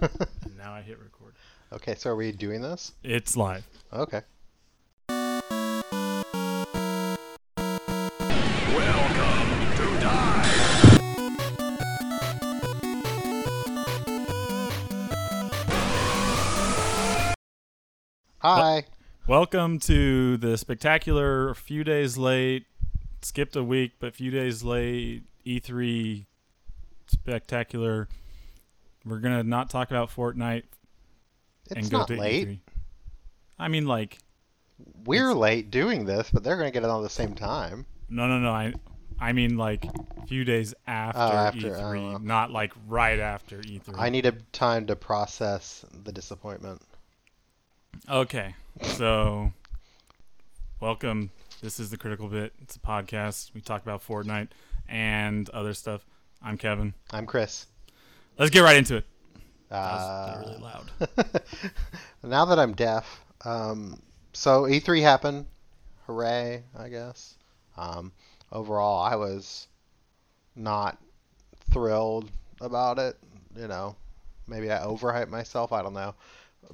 and now I hit record. okay, so are we doing this? It's live. Okay. Welcome to Dive. Hi. Welcome to the spectacular, few days late, skipped a week, but few days late E3 spectacular. We're gonna not talk about Fortnite and It's go not to late. E3. I mean, like, We're late doing this, but they're going to get it on the same time. no, no, no. I, I mean, like, a few days after, oh, after, E3, oh. not like right after E E3. I needed time to process the disappointment. Okay, so welcome. This is the Critical Bit. It's a podcast. We talk about Fortnite and other stuff. I'm Kevin. I'm Chris. Let's get right into it. That Uh, was really loud. now that I'm deaf, um, so E3 happened. Hooray, I guess. Um, overall, I was not thrilled about it. You know, maybe I overhyped myself. I don't know.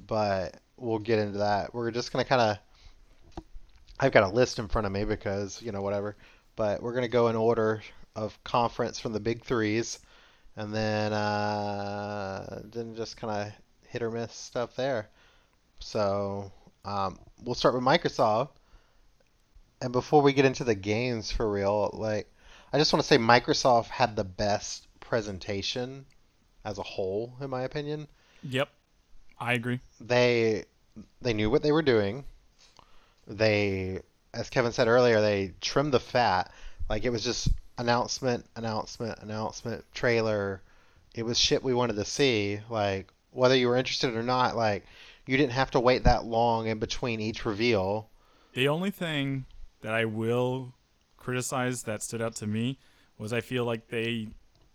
But we'll get into that. We're just going to kind of. I've got a list in front of me because, you know, whatever. But we're going to go in order of conference from the big threes. And then, uh, then just kind of hit or miss stuff there. So um, we'll start with Microsoft. And before we get into the games for real, like I just want to say Microsoft had the best presentation as a whole, in my opinion. Yep, I agree. They they knew what they were doing. They, as Kevin said earlier, they trimmed the fat. Like it was just announcement, announcement, announcement, trailer. It was shit we wanted to see. Like whether you were interested or not, like you didn't have to wait that long in between each reveal. The only thing that I will criticize that stood out to me was I feel like they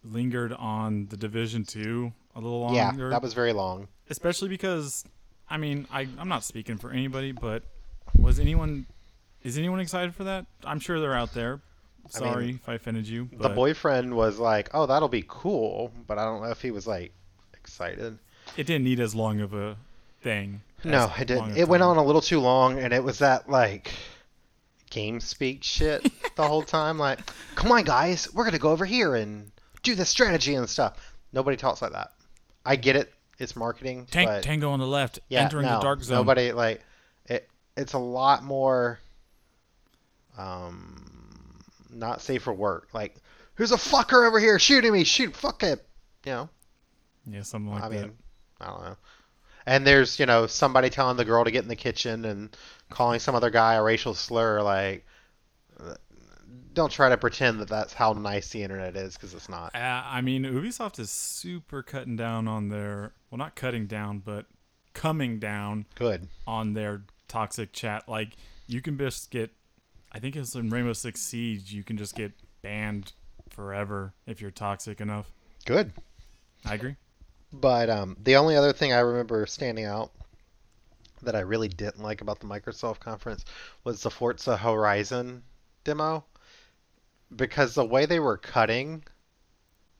lingered on the Division Two a little longer. Yeah, that was very long. especially because I mean I I'm not speaking for anybody, but was anyone is anyone excited for that? I'm sure they're out there. I mean, Sorry if I offended you. The boyfriend was like, "Oh, that'll be cool," but I don't know if he was like excited. it didn't need as long of a thing. No, it didn't. It went on a little too long, and it was that like game speak shit the whole time. Like, come on, guys, we're gonna go over here and do this strategy and stuff. Nobody talks like that. I get it. It's marketing, Tank but Tango on the left, yeah, entering no, the dark zone. Nobody like it. It's a lot more um not safe for work. Like, who's a fucker over here shooting me? Shoot, fuck it. You know. Yeah, something like I that. mean, I don't know. And there's, you know, somebody telling the girl to get in the kitchen and calling some other guy a racial slur. Like, don't try to pretend that that's how nice the internet is because it's not. Uh, I mean, Ubisoft is super cutting down on their well, not cutting down, but coming down Good. on their toxic chat. Like you can just get, I think it's in Rainbow Six Siege, you can just get banned forever if you're toxic enough. Good. I agree. But um, the only other thing I remember standing out that I really didn't like about the Microsoft conference was the Forza Horizon demo. Because the way they were cutting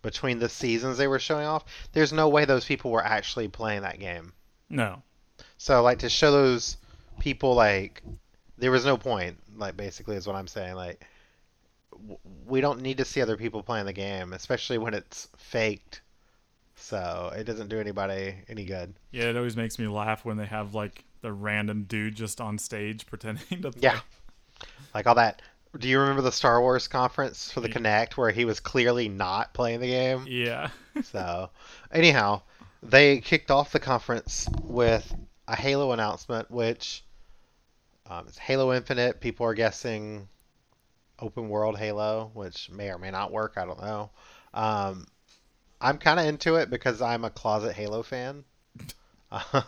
between the seasons they were showing off, there's no way those people were actually playing that game. No, So like to show those people like there was no point. Like basically is what I'm saying. Like w- we don't need to see other people playing the game, especially when it's faked. So it doesn't do anybody any good. yeah, it always makes me laugh when they have like the random dude just on stage pretending to. Play. Yeah. Like all that. Do you remember the Star Wars conference for the Yeah. Kinect where he was clearly not playing the game? Yeah. So, anyhow, they kicked off the conference with a Halo announcement, which um, it's Halo Infinite. People are guessing open world Halo, which may or may not work. I don't know. Um, I'm kind of into it because I'm a closet Halo fan.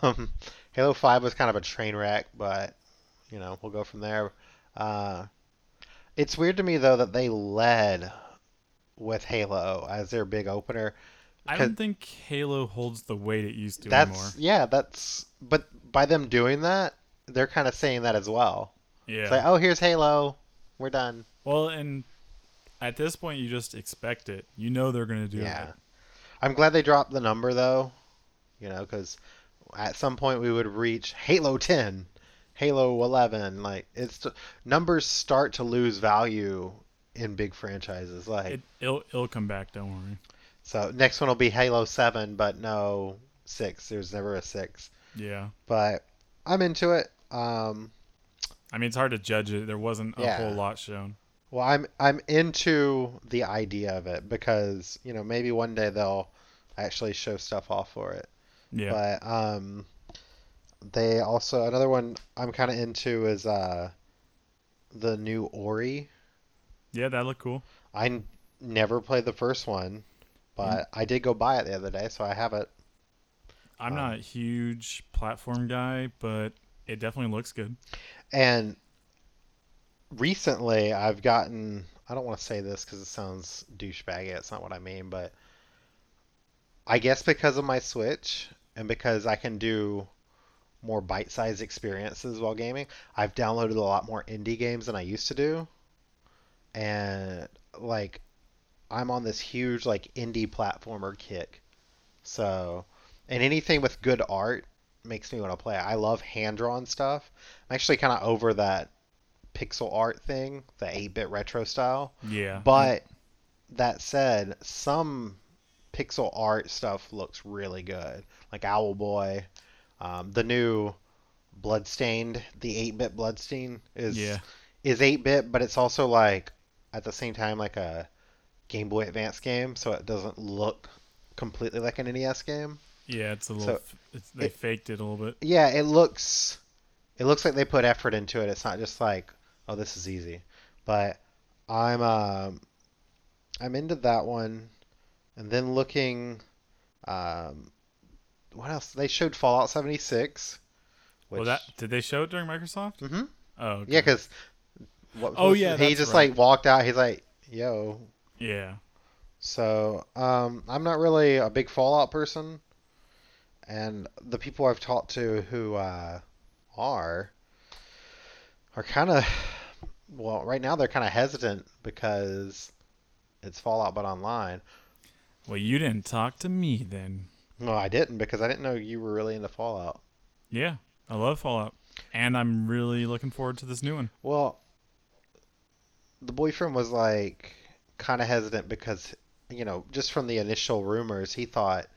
Um, Halo 5 was kind of a train wreck, but you know, we'll go from there. Uh, it's weird to me though that they led with Halo as their big opener. I don't think Halo holds the weight it used to That's anymore. yeah, that's but by them doing that, they're kind of saying that as well. Yeah. It's like, oh, here's Halo, we're done. well, and at this point, you just expect it. You know they're going to do yeah, it. I'm glad they dropped the number though. you know, because at some point we would reach Halo 10, Halo 11. Like it's numbers start to lose value in big franchises. Like It, it'll it'll come back. Don't worry. so, next one will be Halo 7, but no six. There's never a six. Yeah. But I'm into it. Um, I mean, it's hard to judge it. There wasn't a Yeah. whole lot shown. Well, I'm I'm into the idea of it because you know maybe one day they'll actually show stuff off for it. Yeah. But um, they also another one I'm kind of into is uh, the new Ori. yeah, that looked cool. I n- never played the first one, but I did go buy it the other day, so I have it. I'm Um, not a huge platform guy, but it definitely looks good. And recently, I've gotten. I don't want to say this because it sounds douchebaggy. It's not what I mean, but I guess because of my Switch and because I can do more bite-sized experiences while gaming, I've downloaded a lot more indie games than I used to do. And like, I'm on this huge like indie platformer kick. So, and anything with good art makes me want to play. I love hand-drawn stuff. I'm actually kind of over that pixel art thing, the 8-bit retro style. Yeah. But that said, some pixel art stuff looks really good, like Owlboy. Um, the new Bloodstained, the 8-bit Bloodstained is yeah. is 8-bit, but it's also like at the same time like a Game Boy Advance game, so it doesn't look completely like an NES game. Yeah, it's a little. So, it's, they it- faked it a little bit. Yeah, it looks it looks like they put effort into it. It's not just like, oh, this is easy. But I'm um I'm into that one. And then looking um what else? They showed Fallout 76. Which, Well, that did they show it during Microsoft? hmm Oh. Okay. Yeah, because Oh, yeah, he just right. like walked out. He's like, "Yo." Yeah. So um, I'm not really a big Fallout person, and the people I've talked to who uh, are are kind of well, right now they're kind of hesitant because it's Fallout but online. Well, you didn't talk to me then. No, I didn't because I didn't know you were really into Fallout. Yeah, I love Fallout, and I'm really looking forward to this new one. Well, the boyfriend was like kind of hesitant because, you know, just from the initial rumors, he thought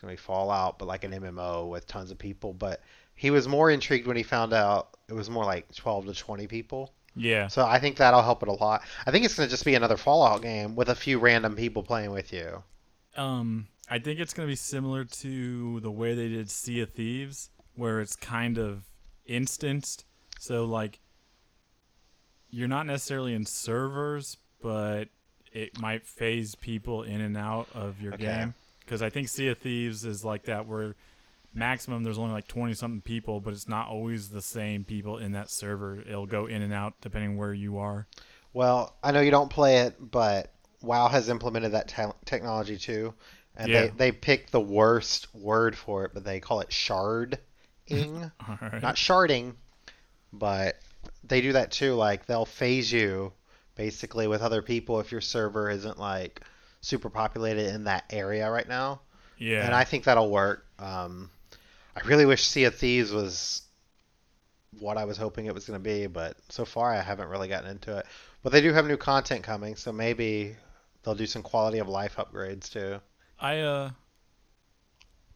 it's going to be Fallout, but like an MMO with tons of people. But he was more intrigued when he found out it was more like 12 to 20 people. Yeah. So I think that'll help it a lot. I think it's going to just be another Fallout game with a few random people playing with you. Um, I think it's gonna be similar to the way they did Sea of Thieves, where it's kind of instanced. So like, you're not necessarily in servers, but it might phase people in and out of your Okay. game. Because I think Sea of Thieves is like that, where maximum there's only like 20 something people, but it's not always the same people in that server. It'll go in and out depending where you are. Well, I know you don't play it, but WoW has implemented that te- technology too, and Yeah. they they pick the worst word for it, but they call it sharding, right. not sharding, but they do that too. Like they'll phase you basically with other people if your server isn't like super populated in that area right now, yeah. and I think that'll work. Um, I really wish Sea of Thieves was what I was hoping it was going to be, but so far I haven't really gotten into it. But they do have new content coming, so maybe they'll do some quality of life upgrades too. I uh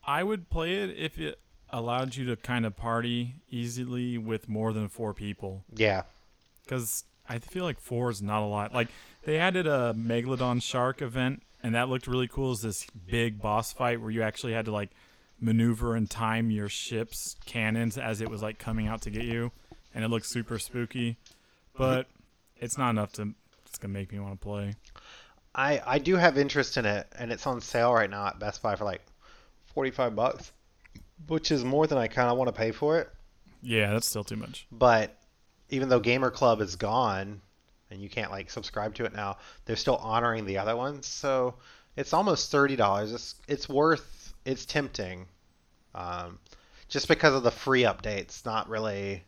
I would play it if it allowed you to kind of party easily with more than four people Yeah, cuz I feel like 4 is not a lot. Like they added a Megalodon shark event and that looked really cool Is this big boss fight where you actually had to like maneuver and time your ship's cannons as it was like coming out to get you and it looked super spooky. But it's not enough to it's to make me want to play. I I do have interest in it, and it's on sale right now at Best Buy for like forty five bucks, which is more than I kind of want to pay for it. Yeah, that's still too much. But even though Gamer Club is gone and you can't like subscribe to it now, they're still honoring the other ones. So it's almost thirty dollars. It's it's worth. It's tempting, um, just because of the free updates. Not really,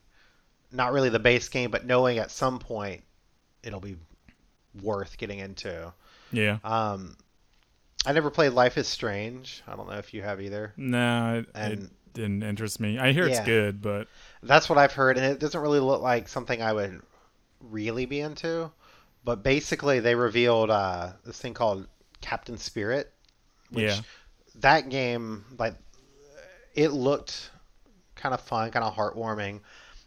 not really the base game, but knowing at some point it'll be worth getting into. Yeah. Um, I never played Life is Strange. I don't know if you have either. No, it, it And didn't interest me. I hear it's good, but that's what I've heard, and it doesn't really look like something I would really be into. But basically, they revealed uh, this thing called Captain Spirit, which yeah, that game like it looked kind of fun, kind of heartwarming.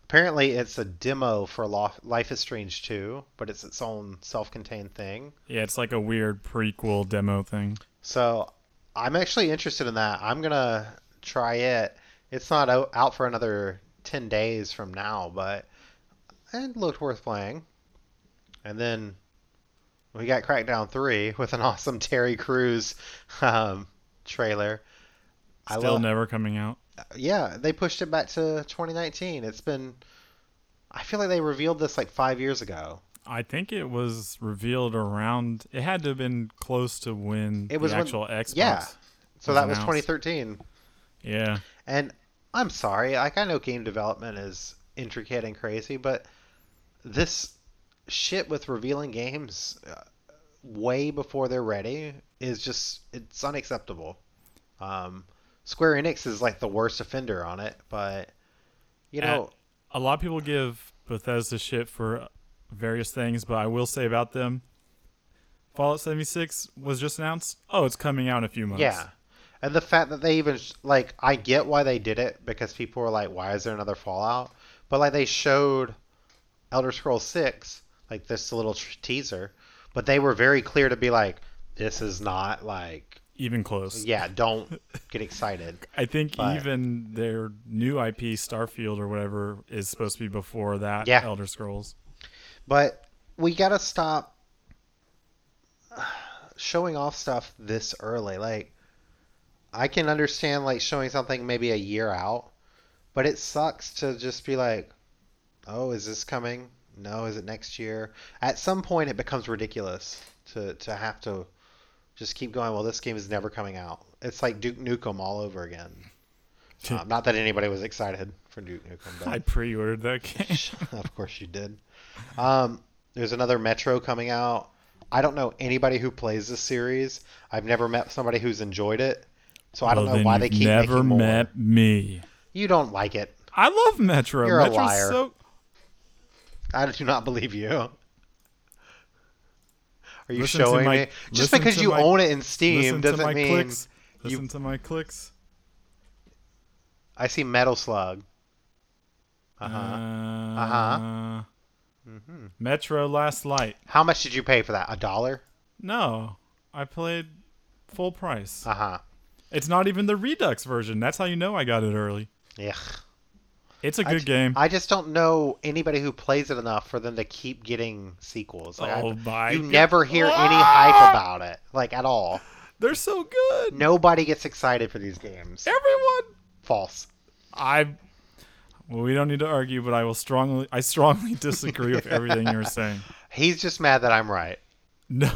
Apparently, it's a demo for Life is Strange 2, but it's its own self-contained thing. yeah, it's like a weird prequel demo thing. So I'm actually interested in that. I'm gonna try it. It's not out, for another 10 days from now, but it looked worth playing. And then we got Crackdown 3 with an awesome Terry Crews um, trailer. I Still love- never coming out. yeah, they pushed it back to 2019. It's been. I feel like they revealed this like five years ago. I think it was revealed around. It had to have been close to when It was the when- actual Xbox. yeah. So was that was 2013. Yeah, And I'm sorry, like I know game development is intricate and crazy, but this shit with revealing games uh, way before they're ready is just it's unacceptable. Um, Square Enix is like the worst offender on it, but you know, a lot of people give Bethesda shit for various things, but I will say about them, Fallout 76 was just announced. Oh, it's coming out in a few months. Yeah. And the fact that they even like I get why they did it because people were like why is there another Fallout? But like they showed Elder Scrolls 6 like this little teaser, but they were very clear to be like this is not like even close. yeah, don't get excited. I think But- even their new IP, Starfield or whatever, is supposed to be before that Yeah. Elder Scrolls. But we got to stop showing off stuff this early. Like, I can understand like showing something maybe a year out, but it sucks to just be like, "Oh, is this coming? No, is it next year?" At some point, it becomes ridiculous to to have to just keep going. Well, this game is never coming out. It's like Duke Nukem all over again. Um, not that anybody was excited for Duke Nukem, but I pre-ordered that game. of course you did. Um, there's another Metro coming out. I don't know anybody who plays this series. I've never met somebody who's enjoyed it, so I don't know why they keep never making more. met me. You don't like it. I love Metro. You're a liar. So I do not believe you. Are you Listen showing my- me? Just because you my- own it in Steam listen to doesn't my mean clicks. you- Listen to my clicks. I see Metal Slug. Uh huh. Uh Uh-huh. hmm Metro Last Light. How much did you pay for that? A dollar? No, I played full price. Uh huh. It's not even the Redux version. That's how you know I got it early. Yeah. It's a good j- game. I just don't know anybody who plays it enough for them to keep getting sequels. Like, I- oh my! you God. never hear any Ah! hype about it, like at all. They're so good. Nobody gets excited for these games. Everyone. False. I. Well, we don't need to argue, but I will strongly, I strongly disagree with everything you're saying. He's just mad that I'm right. No.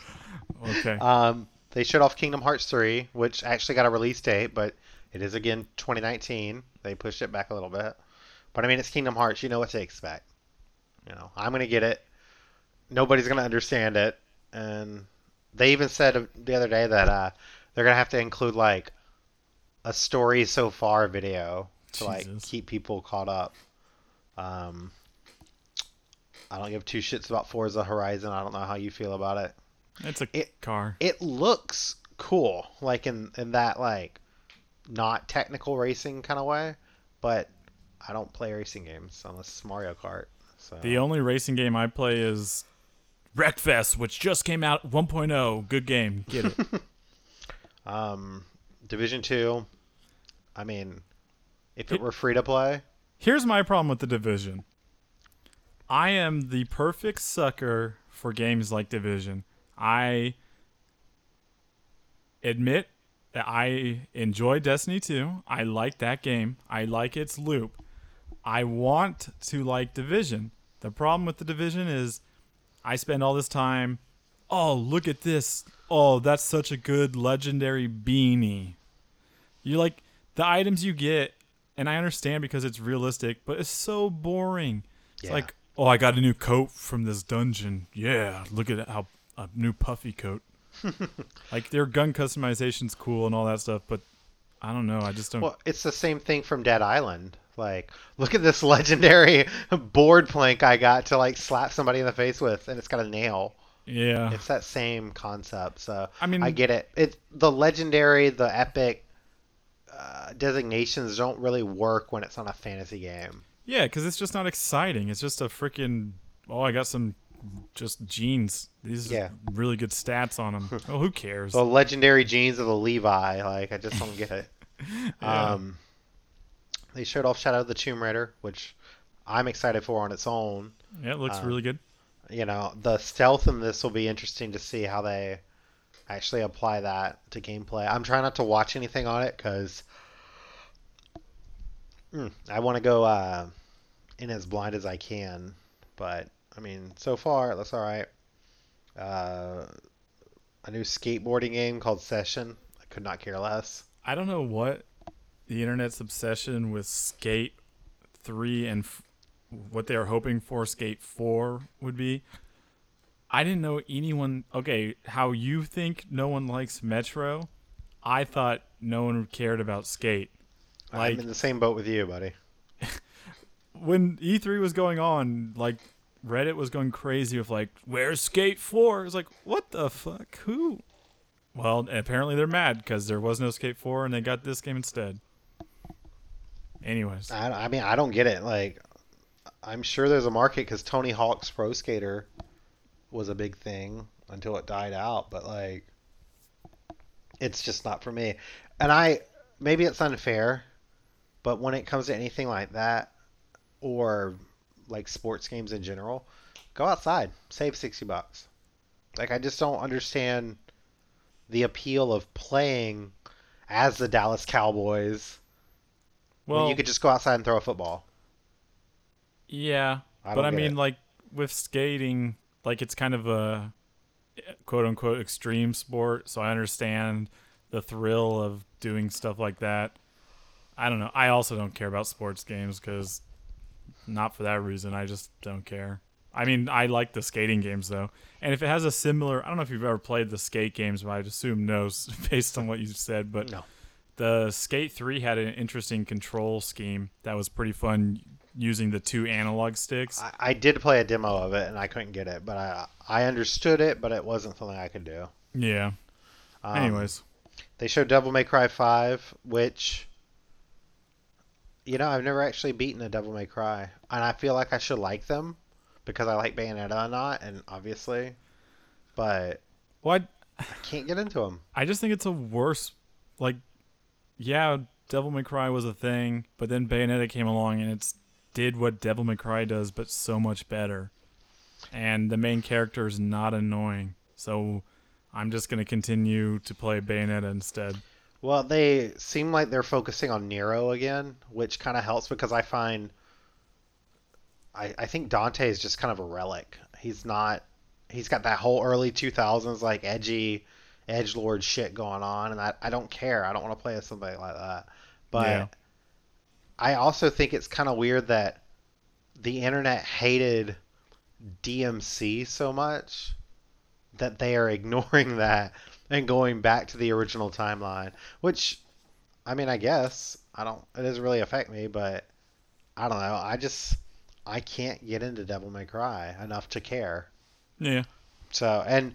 okay. Um, they showed off Kingdom Hearts 3, which actually got a release date, but it is again 2019. They pushed it back a little bit. But I mean, it's Kingdom Hearts. You know what to expect. You know, I'm gonna get it. Nobody's gonna understand it, and they even said the other day that uh, they're gonna have to include like a story so far video to like keep people caught up. Um, I don't give two shits about Forza Horizon. I don't know how you feel about it it's a it- car. it looks cool, like in in that like not technical racing kind of way, but I don't play racing games unless it's Mario Kart. So The only racing game I play is Wreckfest, which just came out 1.0. Good game. Get it. um, Division Two, I mean, if it It- were free to play, Here's my problem with the Division. I am the perfect sucker for games like Division. I admit that I enjoy Destiny 2. I like that game. I like its loop. I want to like Division. The problem with the Division is I spend all this time, oh, look at this. Oh, that's such a good legendary beanie. You like the items you get, and I understand because it's realistic, but it's so boring. It's Yeah. like, oh, I got a new coat from this dungeon. Yeah, look at how a new puffy coat. like their gun customization's cool and all that stuff, but I don't know. I just don't. Well, it's the same thing from Dead Island. Like, look at this legendary board plank I got to like slap somebody in the face with, and it's got a nail. yeah, It's that same concept. So I mean, I get it. It the legendary, the epic uh, designations don't really work when it's on a fantasy game. yeah, because it's just not exciting. It's just a freaking. Oh, I got some just jeans. These Yeah. are really good stats on them. oh, who cares? The legendary jeans of the Levi, like I just don't get it. Yeah. Um, they showed off Shadow of the Tomb Raider, which I'm excited for on its own. yeah, it looks uh, really good. You know, the stealth in this will be interesting to see how they actually apply that to gameplay. I'm trying not to watch anything on it because I want to go uh, in as blind as I can. But I mean, so far it looks all right. Uh, a new skateboarding game called Session. I could not care less. I don't know what the internet's obsession with Skate 3 and f- what they are hoping for Skate 4 would be. I didn't know anyone. Okay, how you think no one likes Metro, I thought no one cared about Skate. Like I'm in the same boat with you, buddy. when E3 was going on, like Reddit was going crazy with like, "Where's Skate 4?" It's like, "What the fuck? Who?" Well, apparently they're mad because there was no Skate 4 and they got this game instead. Anyways, I, I mean, I don't get it. Like, I'm sure there's a market because Tony Hawk's Pro Skater was a big thing until it died out. But like, it's just not for me. And I maybe it's unfair, but when it comes to anything like that, or like sports games in general, go outside, save sixty bucks. Like, I just don't understand the appeal of playing as the Dallas Cowboys well, you could just go outside and throw a football. yeah, I but I mean, it. like with skating, like it's kind of a quote unquote extreme sport, so I understand the thrill of doing stuff like that. I don't know. I also don't care about sports games because not for that reason. I just don't care. I mean, I like the skating games though, and if it has a similar, I don't know if you've ever played the skate games, but I'd assume no, based on what you said. But No. the Skate Three had an interesting control scheme that was pretty fun using the two analog sticks. I, I did play a demo of it and I couldn't get it, but I I understood it, but it wasn't something I could do. yeah. Um, Anyways, they showed Devil May Cry Five, which you know I've never actually beaten a Devil May Cry, and I feel like I should like them because I like Bayonetta a lot, and obviously, but what? I can't get into them. I just think it's a worse. Like, yeah, Devil May Cry was a thing, but then Bayonetta came along and it's did what Devil May Cry does, but so much better. And the main character is not annoying, so I'm just gonna continue to play Bayonetta instead. Well, they seem like they're focusing on Nero again, which kind of helps because I find I I think Dante is just kind of a relic. He's not he's got that whole early 2000s like edgy edge lord shit going on and I, I don't care. I don't want to play as somebody like that. But Yeah. I also think it's kind of weird that the internet hated DMC so much that they are ignoring that and going back to the original timeline. Which, I mean, I guess I don't. It doesn't really affect me, but I don't know. I just I can't get into Devil May Cry enough to care. Yeah, So and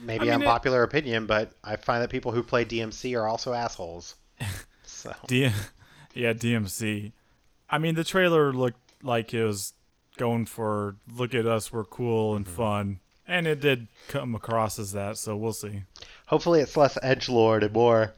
maybe I mean, it- unpopular opinion, but I find that people who play DMC are also assholes. So D- yeah, DMC. I mean, the trailer looked like it was going for "look at us, we're cool and mm-hmm. fun," and it did come across as that. So we'll see. hopefully it's less edge lord and more.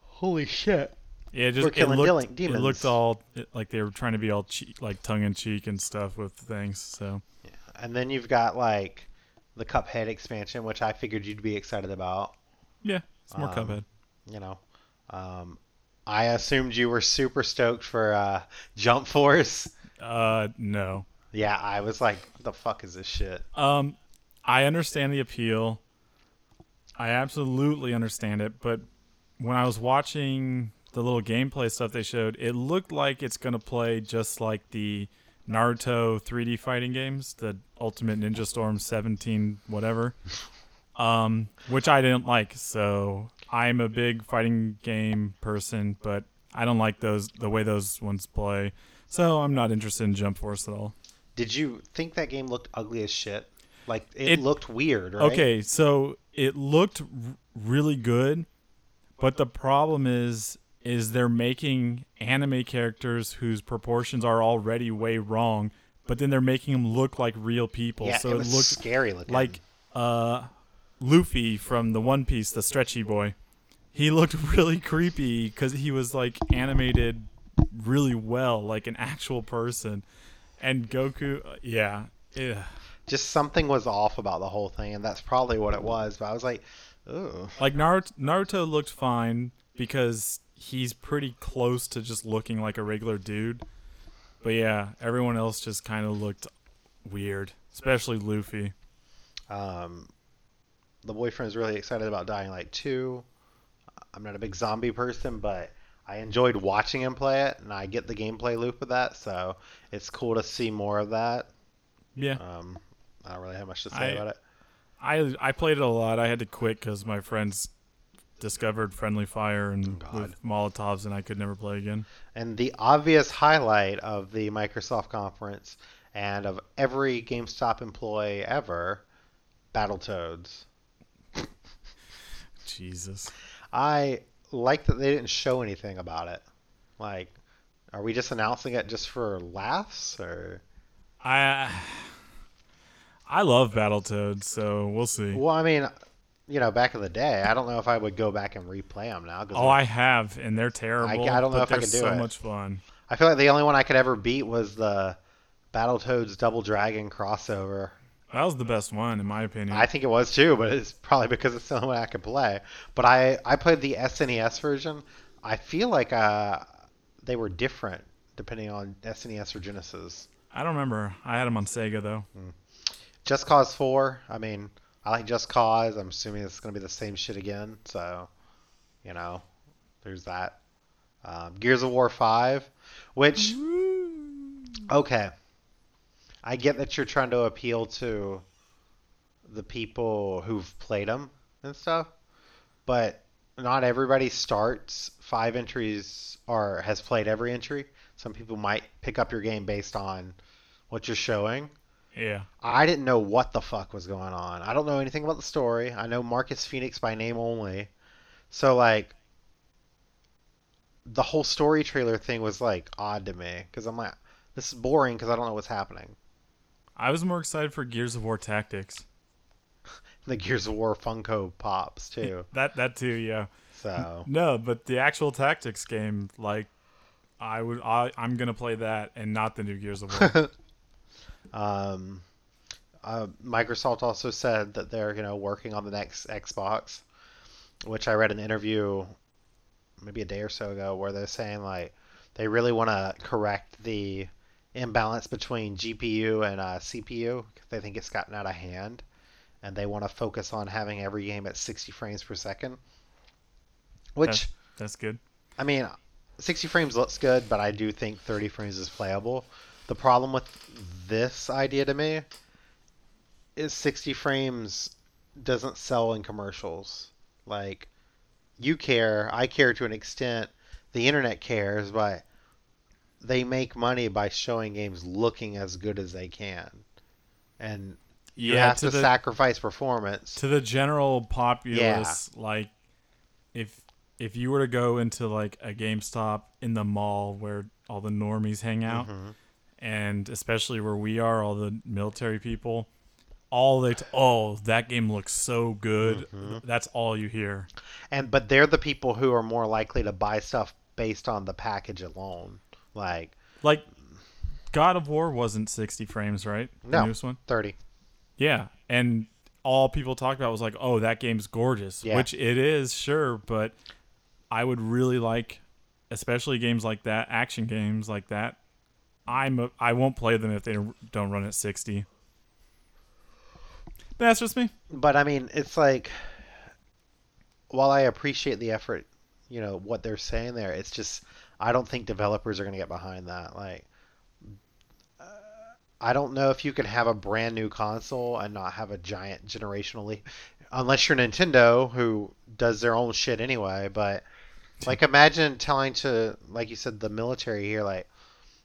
Holy shit! Yeah, it just We're it killing looked, deli- it demons. looked all it, like they were trying to be all che- like tongue in cheek and stuff with things. So Yeah. And then you've got like the Cuphead expansion, which I figured you'd be excited about. yeah, it's more Um, Cuphead. You know, um, I assumed you were super stoked for uh, Jump Force. Uh, no. Yeah, I was like, "What the fuck is this shit?" Um, I understand the appeal. I absolutely understand it, but when I was watching the little gameplay stuff they showed, it looked like it's gonna play just like the Naruto 3D fighting games, the Ultimate Ninja Storm 17 whatever. um, which I didn't like. So I'm a big fighting game person, but I don't like those the way those ones play. So I'm not interested in Jump Force at all. Did you think that game looked ugly as shit? Like it, It- looked weird, right? Okay, so it looked r- really good, but the problem is is they're making anime characters whose proportions are already way wrong, but then they're making them look like real people. Yeah, so it it, looked scary looking. like uh Luffy from the One Piece, the stretchy boy. He looked really creepy because he was like animated really well, like an actual person. And Goku, yeah, yeah. just something was off about the whole thing, and that's probably what it was. But I was like, ooh. Like Naruto, Naruto looked fine because he's pretty close to just looking like a regular dude. But yeah, everyone else just kind of looked weird, especially Luffy. Um, the boyfriend is really excited about Dying Light 2. I'm not a big zombie person, but I enjoyed watching him play it, and I get the gameplay loop of that, so it's cool to see more of that. Yeah, Um, I don't really have much to say I- about it. I I played it a lot. I had to quit because my friends discovered friendly fire and Oh, with Molotovs, and I could never play again. And the obvious highlight of the Microsoft conference and of every GameStop employee ever, Battletoads. Jesus. I like that they didn't show anything about it. Like, are we just announcing it just for laughs or? I I love Battletoads, so we'll see. Well, I mean, you know, back in the day, I don't know if I would go back and replay them now. 'cause Oh, I have, and they're terrible. I don't know but if I can do so it. much fun. I feel like the only one I could ever beat was the Battletoads Double Dragon crossover. That was the best one, in my opinion. I think it was too, but it's probably because it's the only one I could play. But I I played the SNES version. I feel like uh they were different depending on SNES or Genesis. I don't remember. I had them on Sega though. Just Cause 4, I mean, I like Just Cause. I'm assuming it's going to be the same shit again. So, you know, there's that. Um, Gears of War 5, which, okay. I get that you're trying to appeal to the people who've played them and stuff, but not everybody starts five entries or has played every entry. Some people might pick up your game based on what you're showing. Yeah. I didn't know what the fuck was going on. I don't know anything about the story. I know Marcus Phoenix by name only. So like the whole story trailer thing was like odd to me cuz I'm like this is boring cuz I don't know what's happening. I was more excited for Gears of War Tactics. The Gears of War Funko Pops too. That that too, yeah. So No, but the actual Tactics game, like, I would, I, I'm gonna play that and not the new Gears of War. um uh, Microsoft also said that they're, you know, working on the next Xbox, which I read an interview maybe a day or so ago where they're saying like they really want to correct the imbalance between GPU and uh, CPU. They think it's gotten out of hand, and they want to focus on having every game at 60 frames per second. Which That's good. I mean, 60 frames looks good, but I do think 30 frames is playable. The problem with this idea to me is 60 frames doesn't sell in commercials. Like, you care, I care to an extent, the internet cares, but they make money by showing games looking as good as they can. And you yeah, have to to the sacrifice performance. to the general populace, like, if if you were to go into like a GameStop in the mall where all the normies hang out, Mhm. and especially where we are, all the military people, all they t- oh that game looks so good. Mhm. That's all you hear. And but they're the people who are more likely to buy stuff based on the package alone. Like Like God of War wasn't 60 frames, right? The No. newest one. 30. Yeah, and all people talked about was like, "Oh, that game's gorgeous," Yeah. which it is, sure. But I would really like, especially games like that, action games like that. I'm a, I won't play them if they don't run at 60. That's just me. But I mean, it's like while I appreciate the effort, you know, what they're saying there, it's just I don't think developers are going to get behind that. Like uh, I don't know if you can have a brand new console and not have a giant generational leap. unless you're Nintendo, who does their own shit anyway. But like, imagine telling to, like you said, the military here, like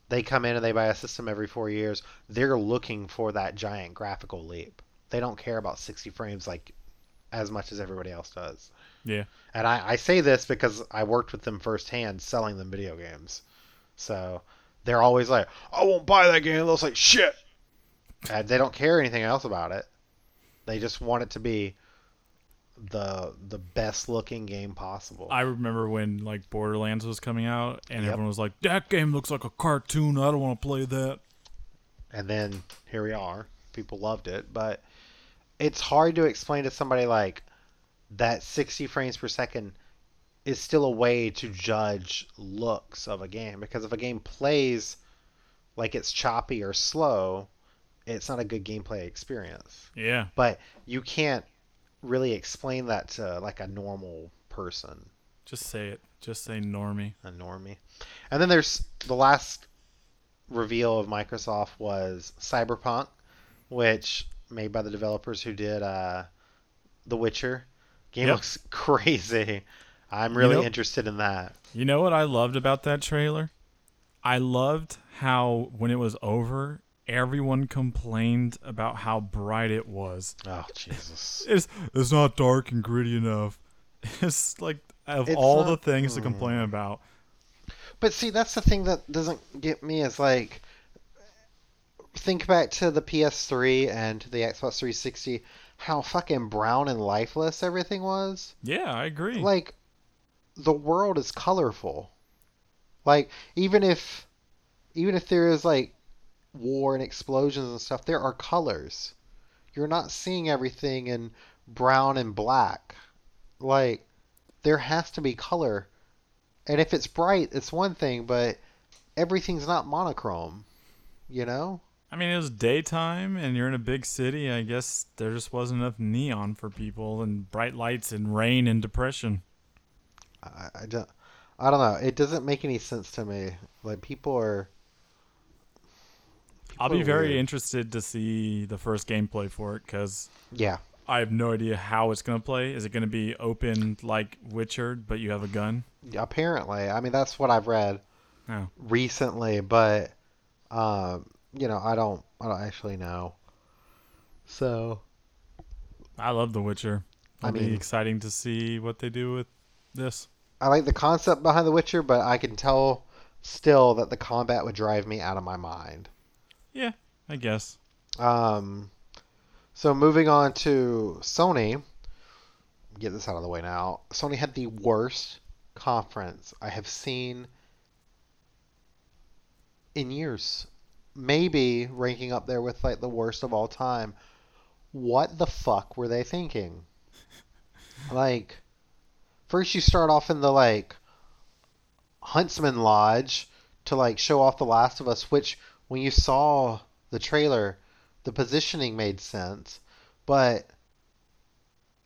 they come in and they buy a system every four years. They're looking for that giant graphical leap. They don't care about 60 frames like as much as everybody else does. Yeah. And I, I say this because I worked with them firsthand selling them video games. So they're always like, I won't buy that game. They'll say, shit. And they don't care anything else about it. They just want it to be the the best looking game possible. I remember when like Borderlands was coming out, and Yep. everyone was like, "That game looks like a cartoon. I don't want to play that." and then here we are. People loved it, but it's hard to explain to somebody like that 60 frames per second is still a way to judge looks of a game because if a game plays like it's choppy or slow, it's not a good gameplay experience. Yeah. But you can't really explain that to like a normal person, Just say it. Just say normie. a normie. And then there's the last reveal of Microsoft was Cyberpunk, which made by the developers who did uh, The Witcher. Game Yep. looks crazy. I'm really know- interested in that. You know what I loved about that trailer? I loved how when it was over, everyone complained about how bright it was. Oh Jesus! It's it's not dark and gritty enough. It's like of It's all not- the things to hmm. complain about. But see, that's the thing that doesn't get me is like, think back to the PS3 and the Xbox 360, how fucking brown and lifeless everything was. Yeah, I agree. Like, the world is colorful. Like, even if, even if there is like war and explosions and stuff, there are colors. You're not seeing everything in brown and black. Like, there has to be color. And if it's bright, it's one thing, but everything's not monochrome. You know? I mean, it was daytime and you're in a big city. I guess there just wasn't enough neon for people and bright lights and rain and depression. I, I don't. I don't know. It doesn't make any sense to me. Like people are. I'll be very weird. interested to see the first gameplay for it because Yeah. I have no idea how it's going to play. Is it going to be open like Witcher, but you have a gun? Apparently, I mean that's what I've read Oh. recently, but um, you know, I don't. I don't actually know. So I love The Witcher. I It'll mean- be exciting to see what they do with this. I like the concept behind The Witcher, but I can tell still that the combat would drive me out of my mind. Yeah, I guess. Um, so moving on to Sony, get this out of the way now. Sony had the worst conference I have seen in years. Maybe ranking up there with like the worst of all time. What the fuck were they thinking? Like, first you start off in the like Huntsman Lodge to like show off The Last of Us, which when you saw the trailer, the positioning made sense, but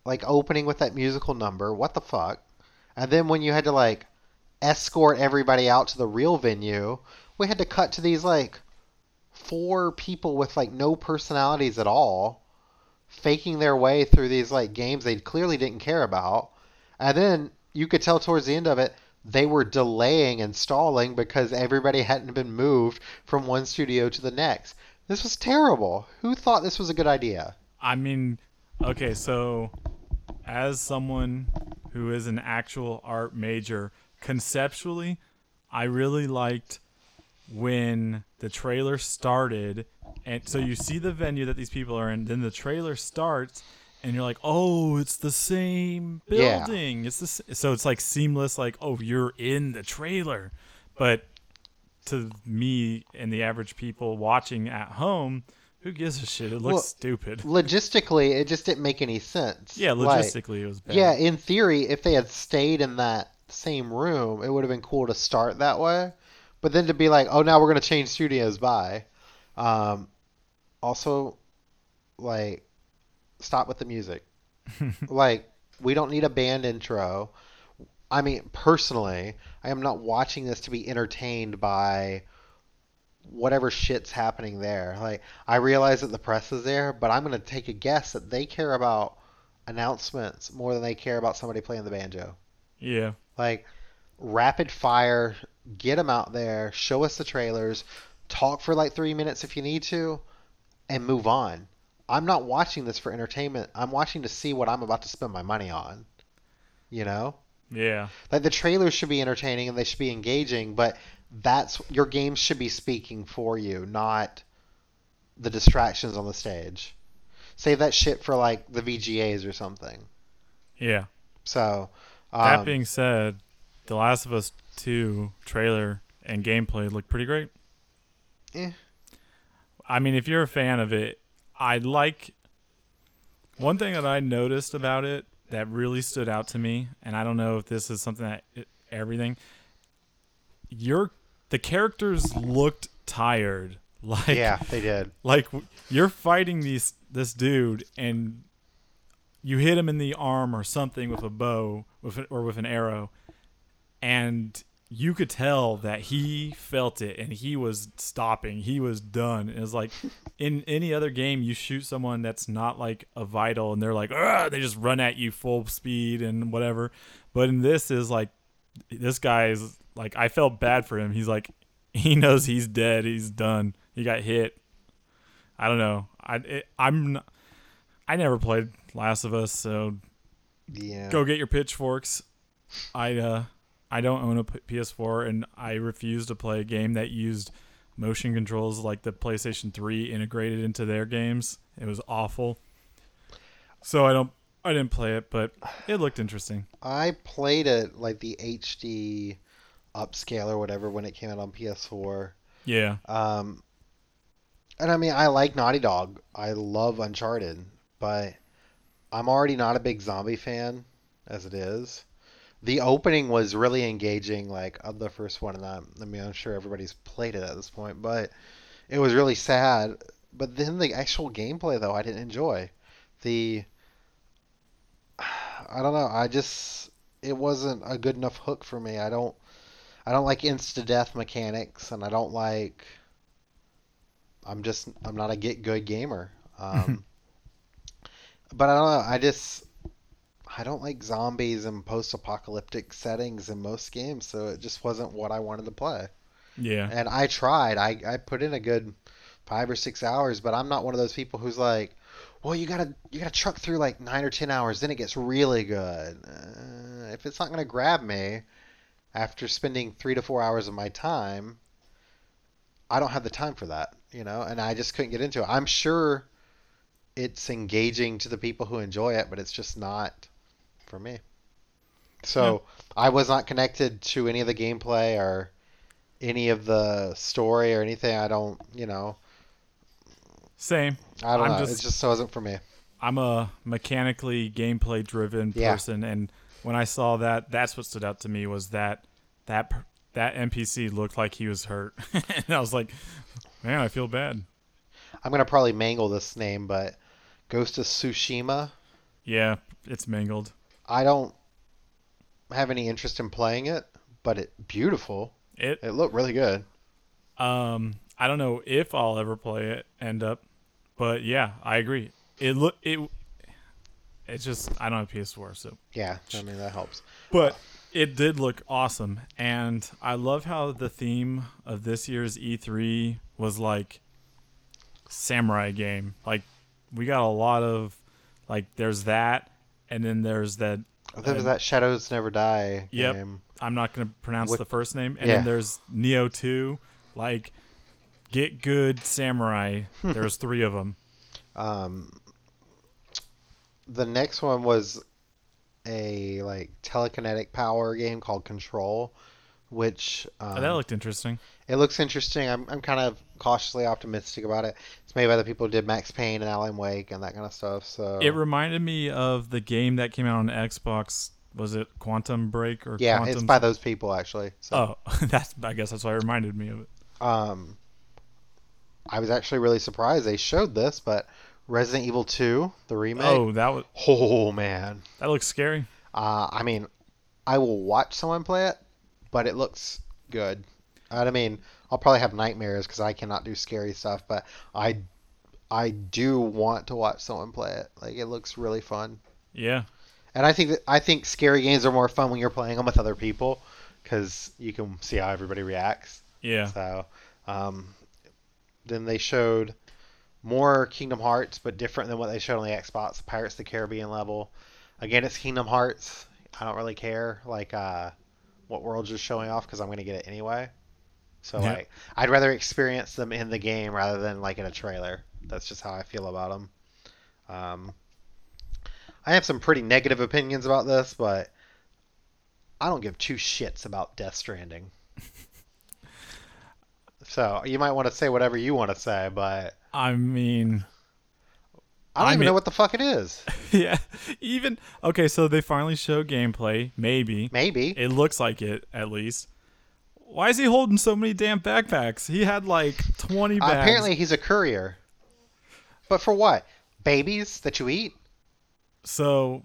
like opening with that musical number, what the fuck? And then when you had to like escort everybody out to the real venue, we had to cut to these like four people with like no personalities at all faking their way through these like games they clearly didn't care about. And then you could tell towards the end of it they were delaying and stalling because everybody hadn't been moved from one studio to the next. This was terrible. Who thought this was a good idea? I mean, okay, so as someone who is an actual art major, conceptually, I really liked when the trailer started and so you see the venue that these people are in, then the trailer starts and you're like, "Oh, it's the same Yeah. building." It's the so it's like seamless like, "Oh, you're in the trailer." But to me and the average people watching at home, who gives a shit? It looks Well, stupid. Logistically, it just didn't make any sense. Yeah, Like, logistically it was bad. yeah, in theory, if they had stayed in that same room, it would have been cool to start that way. But then to be like, oh, now we're going to change studios by. Um, also, like, stop with the music. like, we don't need a band intro. I mean, personally, I am not watching this to be entertained by whatever shit's happening there. Like, I realize that the press is there, but I'm going to take a guess that they care about announcements more than they care about somebody playing the banjo. Yeah. Like rapid fire, get them out there, show us the trailers, talk for like three minutes if you need to, and move on. I'm not watching this for entertainment. I'm watching to see what I'm about to spend my money on. You know? Yeah. Like the trailers should be entertaining and they should be engaging, but that's your games should be speaking for you, not the distractions on the stage. Save that shit for like the VGAs or something. Yeah. So That um, being said, The Last of Us 2 trailer and gameplay look pretty great. Eh. I mean, if you're a fan of it, I like one thing that I noticed about it that really stood out to me, and I don't know if this is something that it, everything. Your the characters looked tired, like yeah, they did. like you're fighting these this dude and you hit him in the arm or something with a bow with or with an arrow and you could tell that he felt it and he was stopping. He was done. It was like in any other game you shoot someone that's not like a vital and they're like they just run at you full speed and whatever. But in this is like this guy is like i felt bad for him. He's like he knows he's dead. He's done. He got hit. I don't know. I it, i'm not, i never played last of us so Yeah. go get your pitchforks. I uh i don't own a ps4 and i refuse to play a game that used motion controls like the playstation 3 integrated into their games it was awful so i don't i didn't play it but it looked interesting I played it like the HD upscale or whatever when it came out on PS4. yeah Um, and I mean, I like Naughty Dog. I love Uncharted, but I'm already not a big zombie fan as it is. The opening was really engaging, like of the first one, and I, I mean, I'm sure everybody's played it at this point, but it was really sad. But then the actual gameplay, though, I didn't enjoy. The I don't know. I just it wasn't a good enough hook for me. I don't I don't like insta death mechanics, and I don't like. I'm just I'm not a get good gamer. Um, but I don't know. I just I don't like zombies and post apocalyptic settings in most games, so it just wasn't what I wanted to play. yeah And I tried. I I put in a good five or six hours, but I'm not one of those people who's like, well, you gotta you gotta truck through like nine or ten hours, then it gets really good. Uh, if it's not gonna grab me after spending three to four hours of my time, I don't have the time for that, you know. And I just couldn't get into it. I'm sure it's engaging to the people who enjoy it, but it's just not for me. So I was not connected to any of the gameplay or any of the story or anything. I don't, you know, same I don't I'm know. just- it just wasn't for me. I'm a mechanically gameplay driven Yeah. person, and when I saw that, that's what stood out to me was that that that NPC looked like he was hurt, and I was like, man, I feel bad. I'm gonna probably mangle this name, but Ghost of Tsushima. Yeah, it's mangled. I don't have any interest in playing it, but it beautiful. It It looked really good. um I don't know if I'll ever play it end up, but yeah, I agree. It look it. It's just I don't have PS4, so Yeah, I mean that helps. But it did look awesome, and I love how the theme of this year's E3 was like samurai game. Like we got a lot of like there's that, and then there's that. There was that Shadows Never Die Yep. game. I'm not gonna pronounce the first name, and Yeah. then there's Nioh 2. Like get good samurai. there's three of them. Um, the next one was a like telekinetic power game called Control, which um, Oh, that looked interesting. it looks interesting. I'm I'm kind of cautiously optimistic about it. It's made by the people who did Max Payne and Alan Wake and that kind of stuff. So It reminded me of the game that came out on Xbox. Was it Quantum Break or yeah, Quantum it's by those people actually. So Oh, that's I guess that's why it reminded me of it. um, I was actually really surprised they showed this, but Resident Evil 2, the remake. Oh, that was Oh man. that looks scary. Uh, I mean, I will watch someone play it, but it looks good. I mean, I'll probably have nightmares because I cannot do scary stuff, but I, I do want to watch someone play it. Like, it looks really fun. Yeah. And I think that I think scary games are more fun when you're playing them with other people because you can see how everybody reacts. Yeah. So, um, then they showed more Kingdom Hearts, but different than what they showed on the Xbox. Pirates of the Caribbean level. Again, it's Kingdom Hearts. I don't really care like uh, what worlds you're showing off because I'm going to get it anyway. So Yeah. like, I'd rather experience them in the game rather than like in a trailer. That's just how I feel about them. Um, I have some pretty negative opinions about this, but I don't give two shits about Death Stranding. so you might want to say whatever you want to say, but I mean, I don't I even mean- know what the fuck it is. yeah. Even okay, so they finally show gameplay. Maybe Maybe. it looks like it at least. Why is he holding so many damn backpacks? He had like twenty Uh, apparently he's a courier. But for what? Babies that you eat? So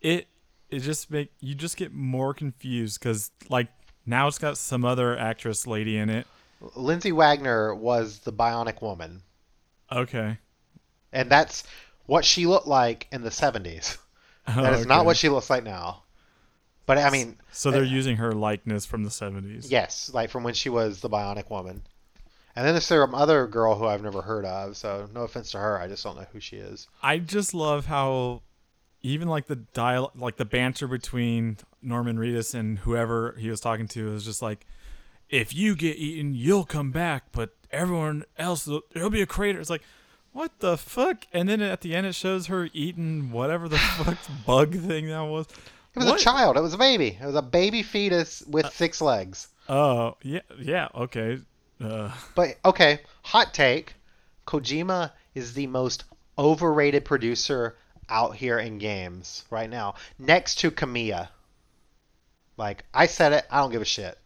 it it just make you just get more confused because like now it's got some other actress lady in it. Lindsay Wagner was the bionic woman. Okay. And that's what she looked like in the 70s. That is not what she looks like now. But I mean, So they're uh, using her likeness from the seventies. yes, like from when she was the bionic woman. And then there's some other girl who I've never heard of, so no offense to her, I just don't know who she is. I just love how even like the dial like the banter between Norman Reedus and whoever he was talking to is just like if you get eaten you'll come back but everyone else there'll be a crater it's like what the fuck and then at the end it shows her eating whatever the fuck bug thing that was It was What? a child. It was a baby. It was a baby fetus with six legs. oh yeah yeah okay uh, But okay, hot take: Kojima is the most overrated producer out here in games right now, next to Kamiya. Like I said it, I don't give a shit.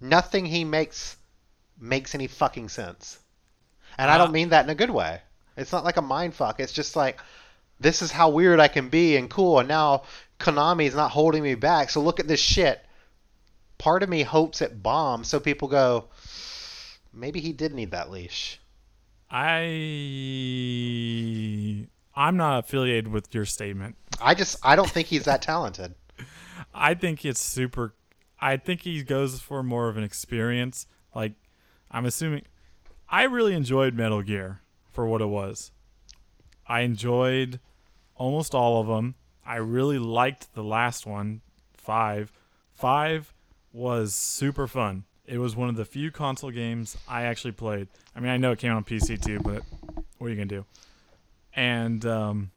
Nothing he makes makes any fucking sense, and I Uh, don't mean that in a good way. It's not like a mind fuck. It's just like this is how weird I can be and cool, and now Konami is not holding me back. So look at this shit. Part of me hopes it bombs, so people go, maybe he did need that leash. I I'm not affiliated with your statement I just I don't think he's that talented. I think it's super. I think he goes for more of an experience. Like, I'm assuming. I really enjoyed Metal Gear for what it was. I enjoyed almost all of them. I really liked the last one, five. Five was super fun. It was one of the few console games I actually played. I mean, I know it came out on PC too, but what are you gonna do? And um,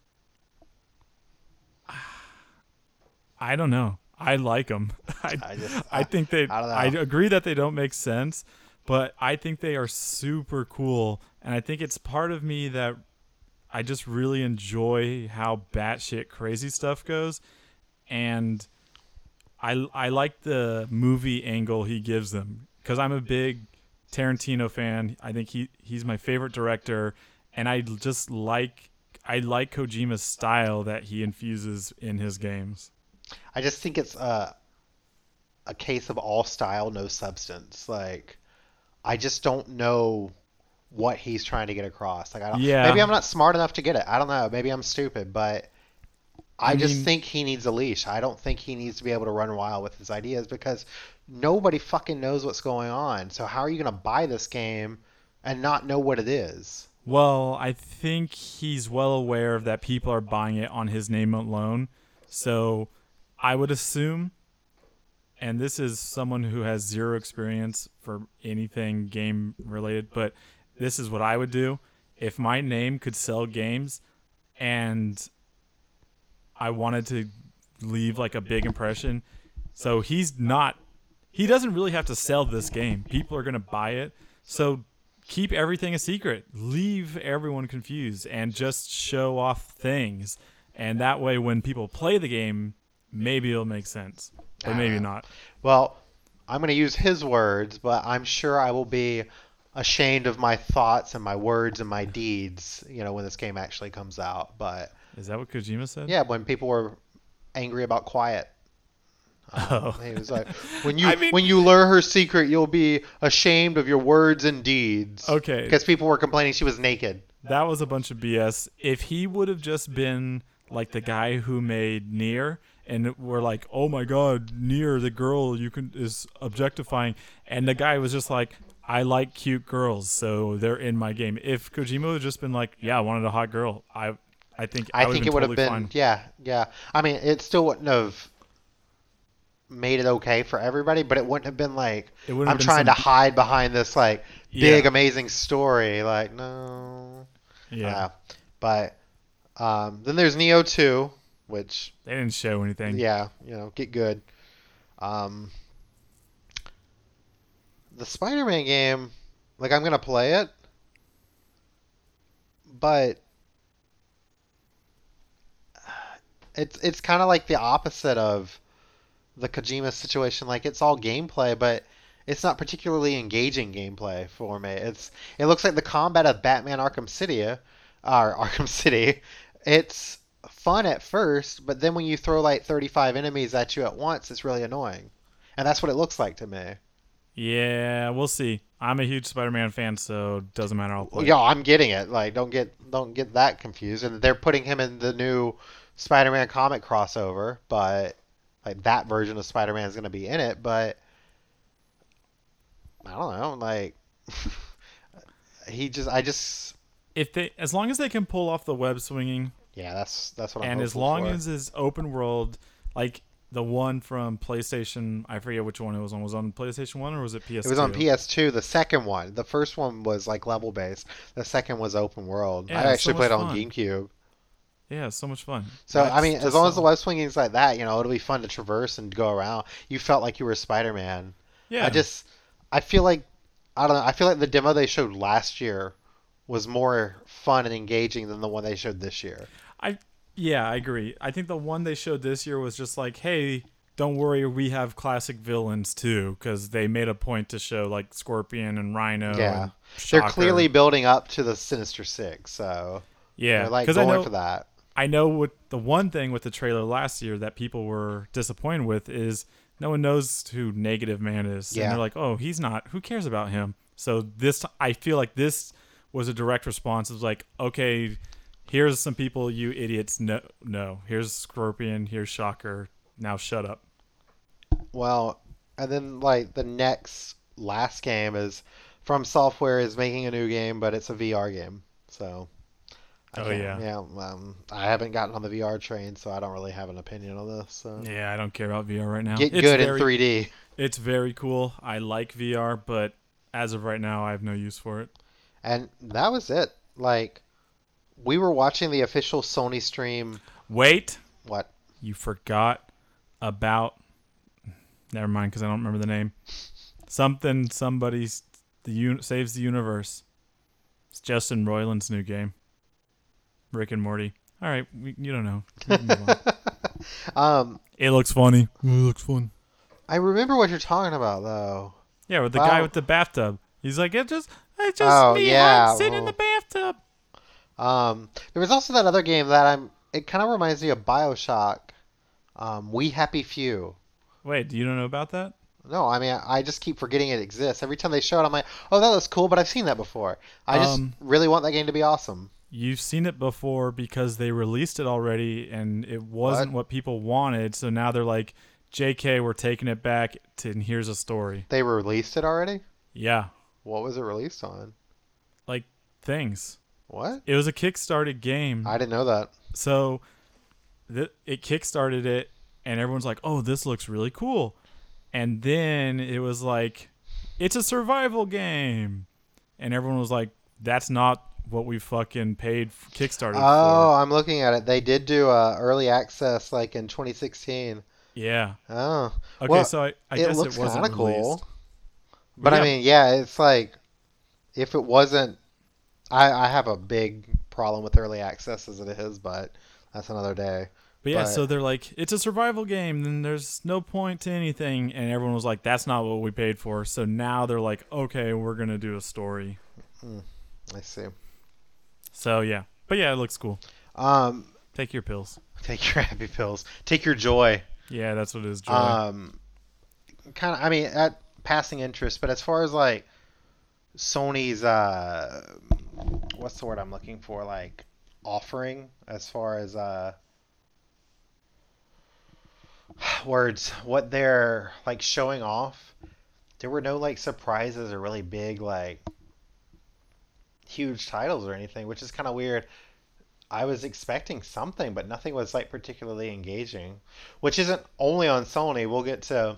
I don't know. I like them. I, I just I think they. I. I agree that they don't make sense, but I think they are super cool, and I think it's part of me that I just really enjoy how batshit crazy stuff goes, and I I like the movie angle he gives them because I'm a big Tarantino fan. I think he he's my favorite director, and I just like I like Kojima's style that he infuses in his games. I just think it's a a case of all style, no substance. Like I just don't know what he's trying to get across. Like I don't Yeah. maybe I'm not smart enough to get it. I don't know. Maybe I'm stupid, but I, I just mean- think he needs a leash. I don't think he needs to be able to run wild with his ideas because nobody fucking knows what's going on. So how are you going to buy this game and not know what it is? Well, I think he's well aware of that people are buying it on his name alone. So I would assume, and this is someone who has zero experience for anything game related, but this is what I would do. If my name could sell games and I wanted to leave like a big impression, so he's not, he doesn't really have to sell this game. People are going to buy it. So keep everything a secret. Leave everyone confused and just show off things. And that way, when people play the game, maybe it'll make sense, but maybe uh, not. Well, I'm going to use his words, but I'm sure I will be ashamed of my thoughts and my words and my deeds, you know, when this game actually comes out. But Is that what Kojima said? yeah, when people were angry about quiet. Um, Oh. He was like, when you I mean- when you learn her secret, you'll be ashamed of your words and deeds. Okay. Because people were complaining she was naked. that was a bunch of BS. If he would have just been like the guy who made Nier, and we're like, oh my god, Nier, the girl you can is objectifying, and the guy was just like, I like cute girls, so they're in my game. If Kojima had just been like, yeah, I wanted a hot girl, I, I think I, would've think it would have been fine. yeah, yeah. I mean, it still wouldn't have made it okay for everybody, but it wouldn't have been like I'm been trying some- to hide behind this like big Yeah. amazing story. Like no, Yeah, Uh, but um, then there's Nioh 2, which they didn't show anything. yeah, you know, get good. Um, the Spider-Man game, like I'm gonna play it, but it's it's kind of like the opposite of the Kojima situation. Like it's all gameplay, but it's not particularly engaging gameplay for me. It's it looks like the combat of Batman Arkham City, or uh, Arkham City. It's fun at first, but then when you throw like 35 enemies at you at once, it's really annoying. And that's what it looks like to me. Yeah, we'll see. I'm a huge Spider-Man fan, so it doesn't matter. I'll play. Yeah, I'm getting it. Like, don't get don't get that confused. And they're putting him in the new Spider-Man comic crossover, but like that version of Spider-Man is going to be in it. But I don't know. Like, he just, I just, If they, as long as they can pull off the web swinging, yeah, that's that's what I'm. and as long for. as it's open world, like the one from PlayStation, I forget which one it was on. Was it on PlayStation One or was it PS? It was on PS2. The second one, the first one was like level based. The second was open world. Yeah, I it's so actually played it on. GameCube. Yeah, so much fun. So I mean, as long as the web swinging is like that, you know, it'll be fun to traverse and go around. You felt like you were Spider Man. yeah, I just, I feel like, I don't know. I feel like the demo they showed last year was more fun and engaging than the one they showed this year. Yeah, I agree. I think the one they showed this year was just like, hey, don't worry, we have classic villains too, because they made a point to show like Scorpion and Rhino. Yeah. and They're clearly building up to the Sinister Six, so yeah, they're like because going I know for that. I know what the one thing with the trailer last year that people were disappointed with is no one knows who Negative Man is. Yeah. And they're like, oh, he's not. Who cares about him? So this, I feel like this was a direct response. It was like, okay, here's some people you idiots know. No, here's Scorpion. Here's Shocker. Now shut up. Well, and then like the next last game is From Software is making a new game, but it's a VR game. So. I Oh, yeah. yeah. Um, I haven't gotten on the VR train, so I don't really have an opinion on this. So. Yeah, I don't care about VR right now. Get it's good very, in 3D. It's very cool. I like VR, but as of right now, I have no use for it. And that was it. Like, we were watching the official Sony stream. Wait, What? you forgot about never mind because i don't remember the name. Something somebody's the un- saves the universe. It's justin roiland's new game. Rick and morty. All right we, you don't know. We can move on. Um, it looks funny. It looks fun. I remember what you're talking about, though. yeah with the guy with the bathtub. He's like it just it's just Oh, me yeah, I'm sitting in the bathtub Um, there was also that other game that I'm. It kind of reminds me of Bioshock. Um, We Happy Few. wait you don't know about that No, I mean I just keep forgetting it exists. Every time they show it, I'm like, oh, that looks cool, but I've seen that before. I just Um, really want that game to be awesome. You've seen it before because they released it already and it wasn't what, people wanted. So now they're like, JK, we're taking it back to, and here's a story. They released it already. Yeah, What was it released on? like things. What? It was a kickstarted game. I didn't know that. so th- it kickstarted it and everyone's like, oh, this looks really cool. And then it was like, it's a survival game. And everyone was like, that's not what we fucking paid f- Kickstarter Oh, for. I'm looking at it. They did do uh, early access like in 2016. Yeah. Oh, Okay, Well, so I, I it guess looks it wasn't cool. released. but I mean, yeah, it's like if it wasn't, I I have a big problem with early access as it is, but that's another day. But yeah, But- so they're like, it's a survival game, then there's no point to anything. And everyone was like, that's not what we paid for. So now they're like, okay, we're going to do a story. I see. So yeah. But yeah, it looks cool. Um, Take your pills. take your happy pills. Take your joy. Yeah, that's what it is, Joy. Um, kind of. I mean, at passing interest, but as far as like Sony's uh what's the word I'm looking for? Like offering as far as uh words what they're like showing off. There were no like surprises or really big like huge titles or anything, which is kind of weird. I was expecting something, but nothing was like particularly engaging, which isn't only on Sony. We'll get to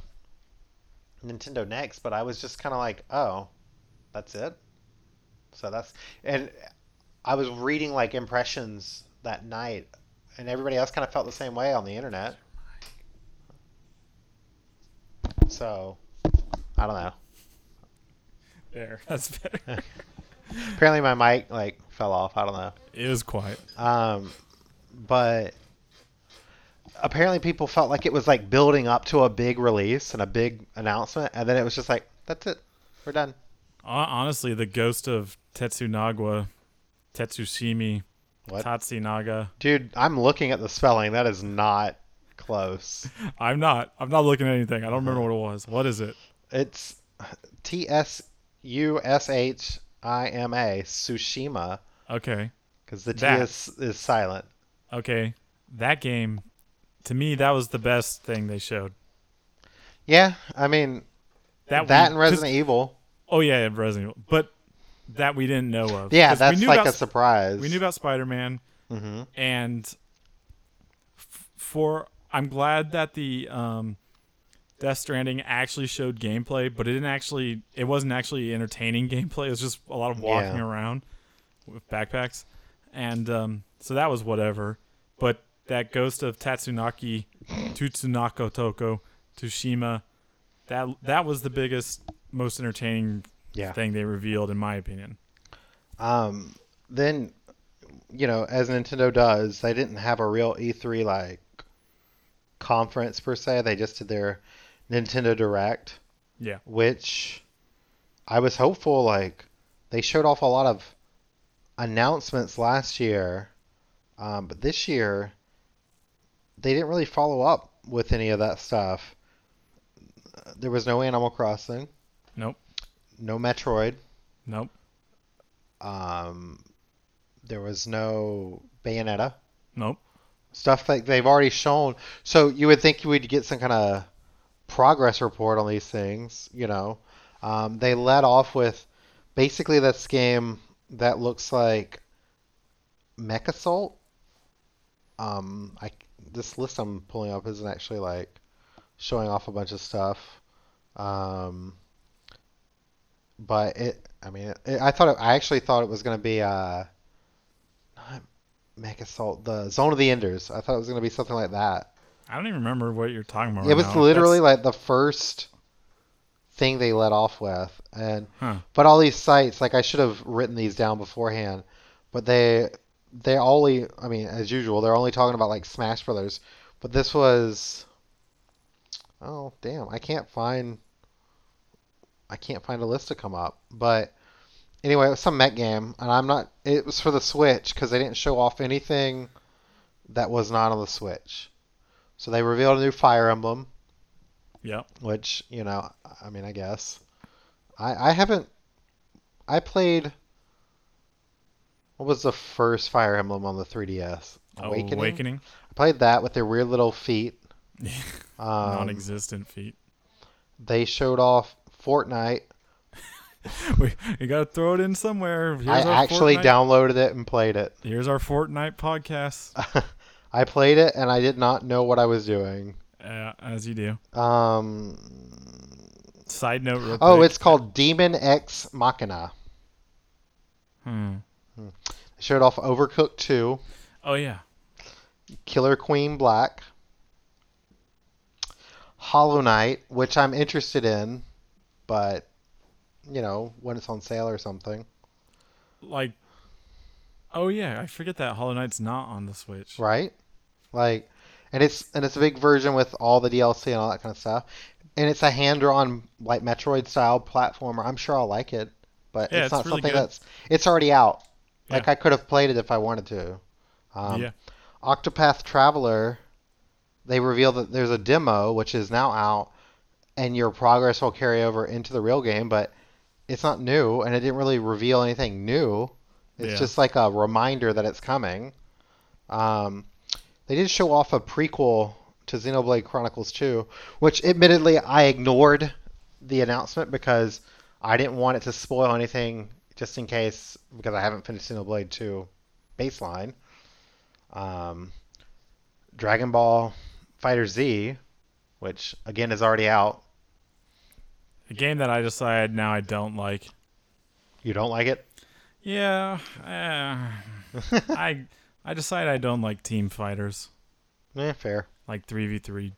Nintendo next, but I was just kind of like, oh, that's it. So that's and I was reading like impressions that night, and everybody else kind of felt the same way on the internet. So I don't know. There, that's better. Apparently my mic like fell off. I don't know. it was quiet. Um, but apparently people felt like it was like building up to a big release and a big announcement, and then it was just like, that's it, we're done. Hon- Honestly, the ghost of Tetsunaga, Tetsushimi, What? Tatsinaga. Dude, I'm looking at the spelling. That is not close. I'm not. I'm not looking at anything. I don't remember what it was. What is it? It's T S U S H I M A, Tsushima, Okay. because the T That. is, is silent. Okay. That game, to me, that was the best thing they showed. Yeah, I mean, That, that and Resident Evil. Oh yeah, Resident Evil. But that we didn't know of. Yeah, that's knew like about, a surprise. We knew about Spider Man, hmm and f- for I'm glad that the um, Death Stranding actually showed gameplay, but it didn't actually. It wasn't actually entertaining gameplay. It was just a lot of walking Yeah. around with backpacks, and um, so that was whatever. But that Ghost of Tatsunaki, Tutsunako Toko, Tsushima, that that was the biggest, most entertaining Yeah. thing they revealed, in my opinion. Um, then, you know, as Nintendo does, they didn't have a real E3 like conference per se. They just did their Nintendo Direct, Yeah. which I was hopeful. Like, they showed off a lot of announcements last year, um, but this year they didn't really follow up with any of that stuff. There was no Animal Crossing, Nope. no Metroid. Nope. Um, there was no Bayonetta Nope. stuff that they've already shown. So you would think you would get some kind of progress report on these things. You know, um, they led off with basically this game that looks like MechAssault. Um, I this list I'm pulling up isn't actually like showing off a bunch of stuff. Um, but it, I mean, it, I thought it, I actually thought it was going to be uh, not MechAssault, the Zone of the Enders. I thought it was going to be something like that. I don't even remember what you're talking about. It right was now. literally That's- like the first thing they let off with, and Huh. but all these sites, like I should have written these down beforehand, but they they only, I mean, as usual, they're only talking about like Smash Brothers, but this was, oh damn, I can't find, I can't find a list to come up, but anyway, it was some mech game, and I'm not, it was for the Switch because they didn't show off anything that was not on the Switch, so they revealed a new Fire Emblem. Yeah. which you know i mean i guess. I i haven't i played what was the first fire emblem on the 3ds awakening, Awakening. i played that with their weird little feet. Um, Non-existent feet. they showed off fortnite we, we gotta throw it in somewhere. Here's i actually Fortnite, downloaded it and played it Here's our Fortnite podcast. i played it and i did not know what i was doing Uh, as you do. um Side note. Real oh quick. it's called daemon x machina Hmm. they showed off overcooked 2 Oh yeah. Killer Queen Black, Hollow Knight, which I'm interested in, but you know when it's on sale or something, Like. Oh yeah, I forget that Hollow Knight's not on the Switch. right? Like, and it's and it's a big version with all the DLC and all that kind of stuff, and it's a hand-drawn like Metroid style platformer. I'm sure I'll like it, but Yeah, it's, it's not really something good. that's it's already out. Like Yeah. I could have played it if I wanted to. Um, yeah. Octopath Traveler, they reveal that there's a demo which is now out, and your progress will carry over into the real game, but it's not new, and it didn't really reveal anything new. It's Yeah. just like a reminder that it's coming. Um, they did show off a prequel to Xenoblade Chronicles 2, which admittedly I ignored the announcement because I didn't want it to spoil anything just in case because I haven't finished Xenoblade 2 baseline. Um, Dragon Ball FighterZ, which again is already out. A game that I decided now I don't like. You don't like it? Yeah, uh, I I decide I don't like team fighters Eh, fair. like three v three.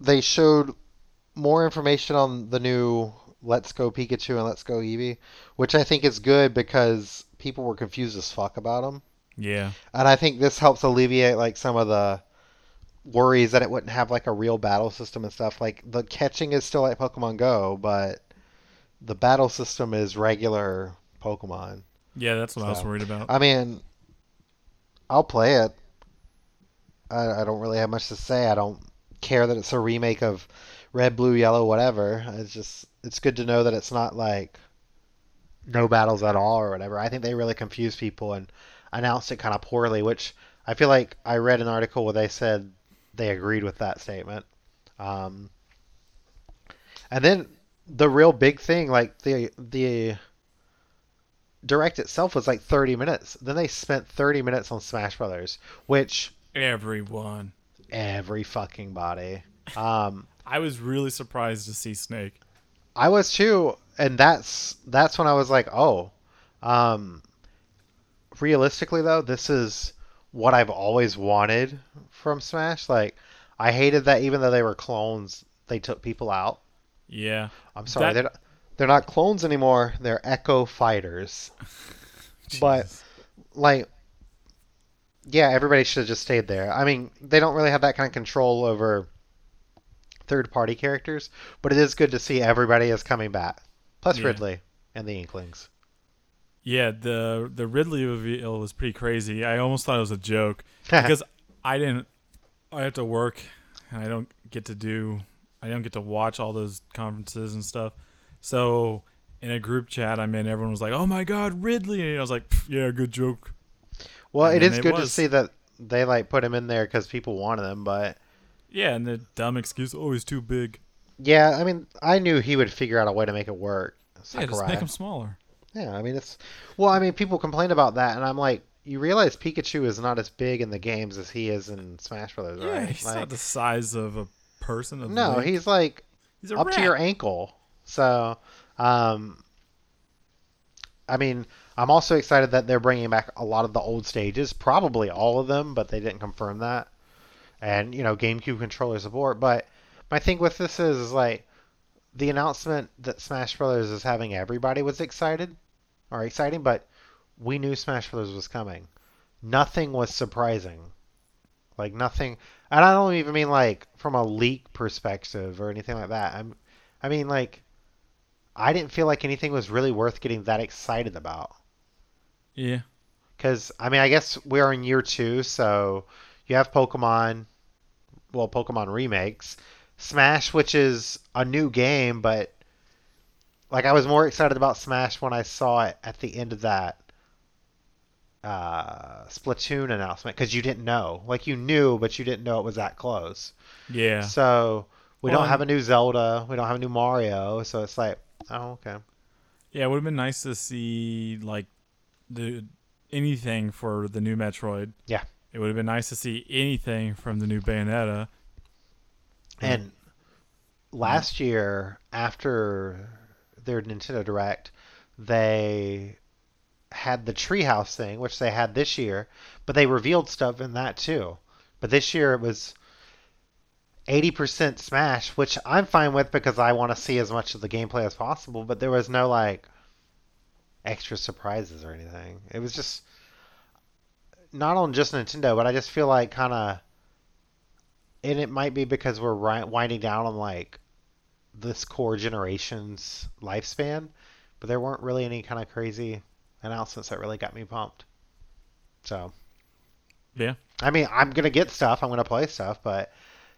they showed more information on the new Let's Go Pikachu and Let's Go Eevee, which I think is good because people were confused as fuck about them. Yeah, And I think this helps alleviate like some of the worries that it wouldn't have like a real battle system and stuff. Like the catching is still like Pokemon Go, but the battle system is regular Pokemon. yeah, that's what I was worried about. I mean, I'll play it. I, I don't really have much to say. I don't care that it's a remake of Red, Blue, Yellow, whatever. It's just it's good to know that it's not like no battles at all or whatever. I think they really confused people and announced it kind of poorly, which I feel like I read an article where they said they agreed with that statement. Um, and then the real big thing, like the the direct itself was like 30 minutes. Then they spent 30 minutes on Smash Brothers, which Everyone. every fucking body. Um, I was really surprised to see Snake. I was too, and that's that's when I was like, oh. Um, realistically though, this is what I've always wanted from Smash. Like, I hated that even though they were clones, they took people out. Yeah, I'm sorry, That- they're not, they're not clones anymore. They're Echo Fighters. But- like yeah everybody should have just stayed there i mean they don't really have that kind of control over third party characters but it is good to see everybody is coming back plus Yeah. ridley and the inklings yeah, the the Ridley reveal was pretty crazy. I almost thought it was a joke because I didn't. I have to work, and I don't get to do. I don't get to watch all those conferences and stuff. So in a group chat I'm in, everyone was like, "Oh my God, Ridley!" And I was like, "Yeah, good joke." well and it is it good to see that they like put him in there because people wanted him but Yeah, and the dumb excuse, "Oh, he's too big." yeah i mean i knew he would figure out a way to make it work Yeah, just make him smaller. Yeah, I mean it's well, I mean people complain about that, and I'm like, you realize Pikachu is not as big in the games as he is in Smash Brothers, Yeah, right? he's Like, not the size of a person. Of no, Link. he's like he's up rat. to your ankle. So, um, I mean, I'm also excited that they're bringing back a lot of the old stages, probably all of them, but they didn't confirm that. And you know, GameCube controller support. But my thing with this is, is like the announcement that Smash Brothers is having everybody was excited or exciting, but we knew Smash Brothers was coming. Nothing was surprising. Like nothing, and I don't even mean like from a leak perspective or anything like that. I'm, I mean like, I didn't feel like anything was really worth getting that excited about. Yeah, Because I mean, I guess we're in year two, so you have Pokemon, well, Pokemon remakes, Smash, which is a new game, but like I was more excited about Smash when I saw it at the end of that uh, Splatoon announcement because you didn't know, like you knew, but you didn't know it was that close. yeah. So we Well, don't have a new Zelda, we don't have a new Mario, so it's like, oh okay. Yeah, it would have been nice to see like the anything for the new Metroid. Yeah. It would have been nice to see anything from the new Bayonetta. Mm-hmm. And last year, after their Nintendo Direct, they had the Treehouse thing, which they had this year, but they revealed stuff in that too. But this year it was 80% Smash, which I'm fine with because I want to see as much of the gameplay as possible, but there was no like extra surprises or anything. It was just not on just Nintendo, but I just feel like kind of and it might be because we're ri- winding down on like this core generation's lifespan, but there weren't really any kind of crazy announcements that really got me pumped. So, Yeah. I mean, I'm gonna get stuff, I'm gonna play stuff, but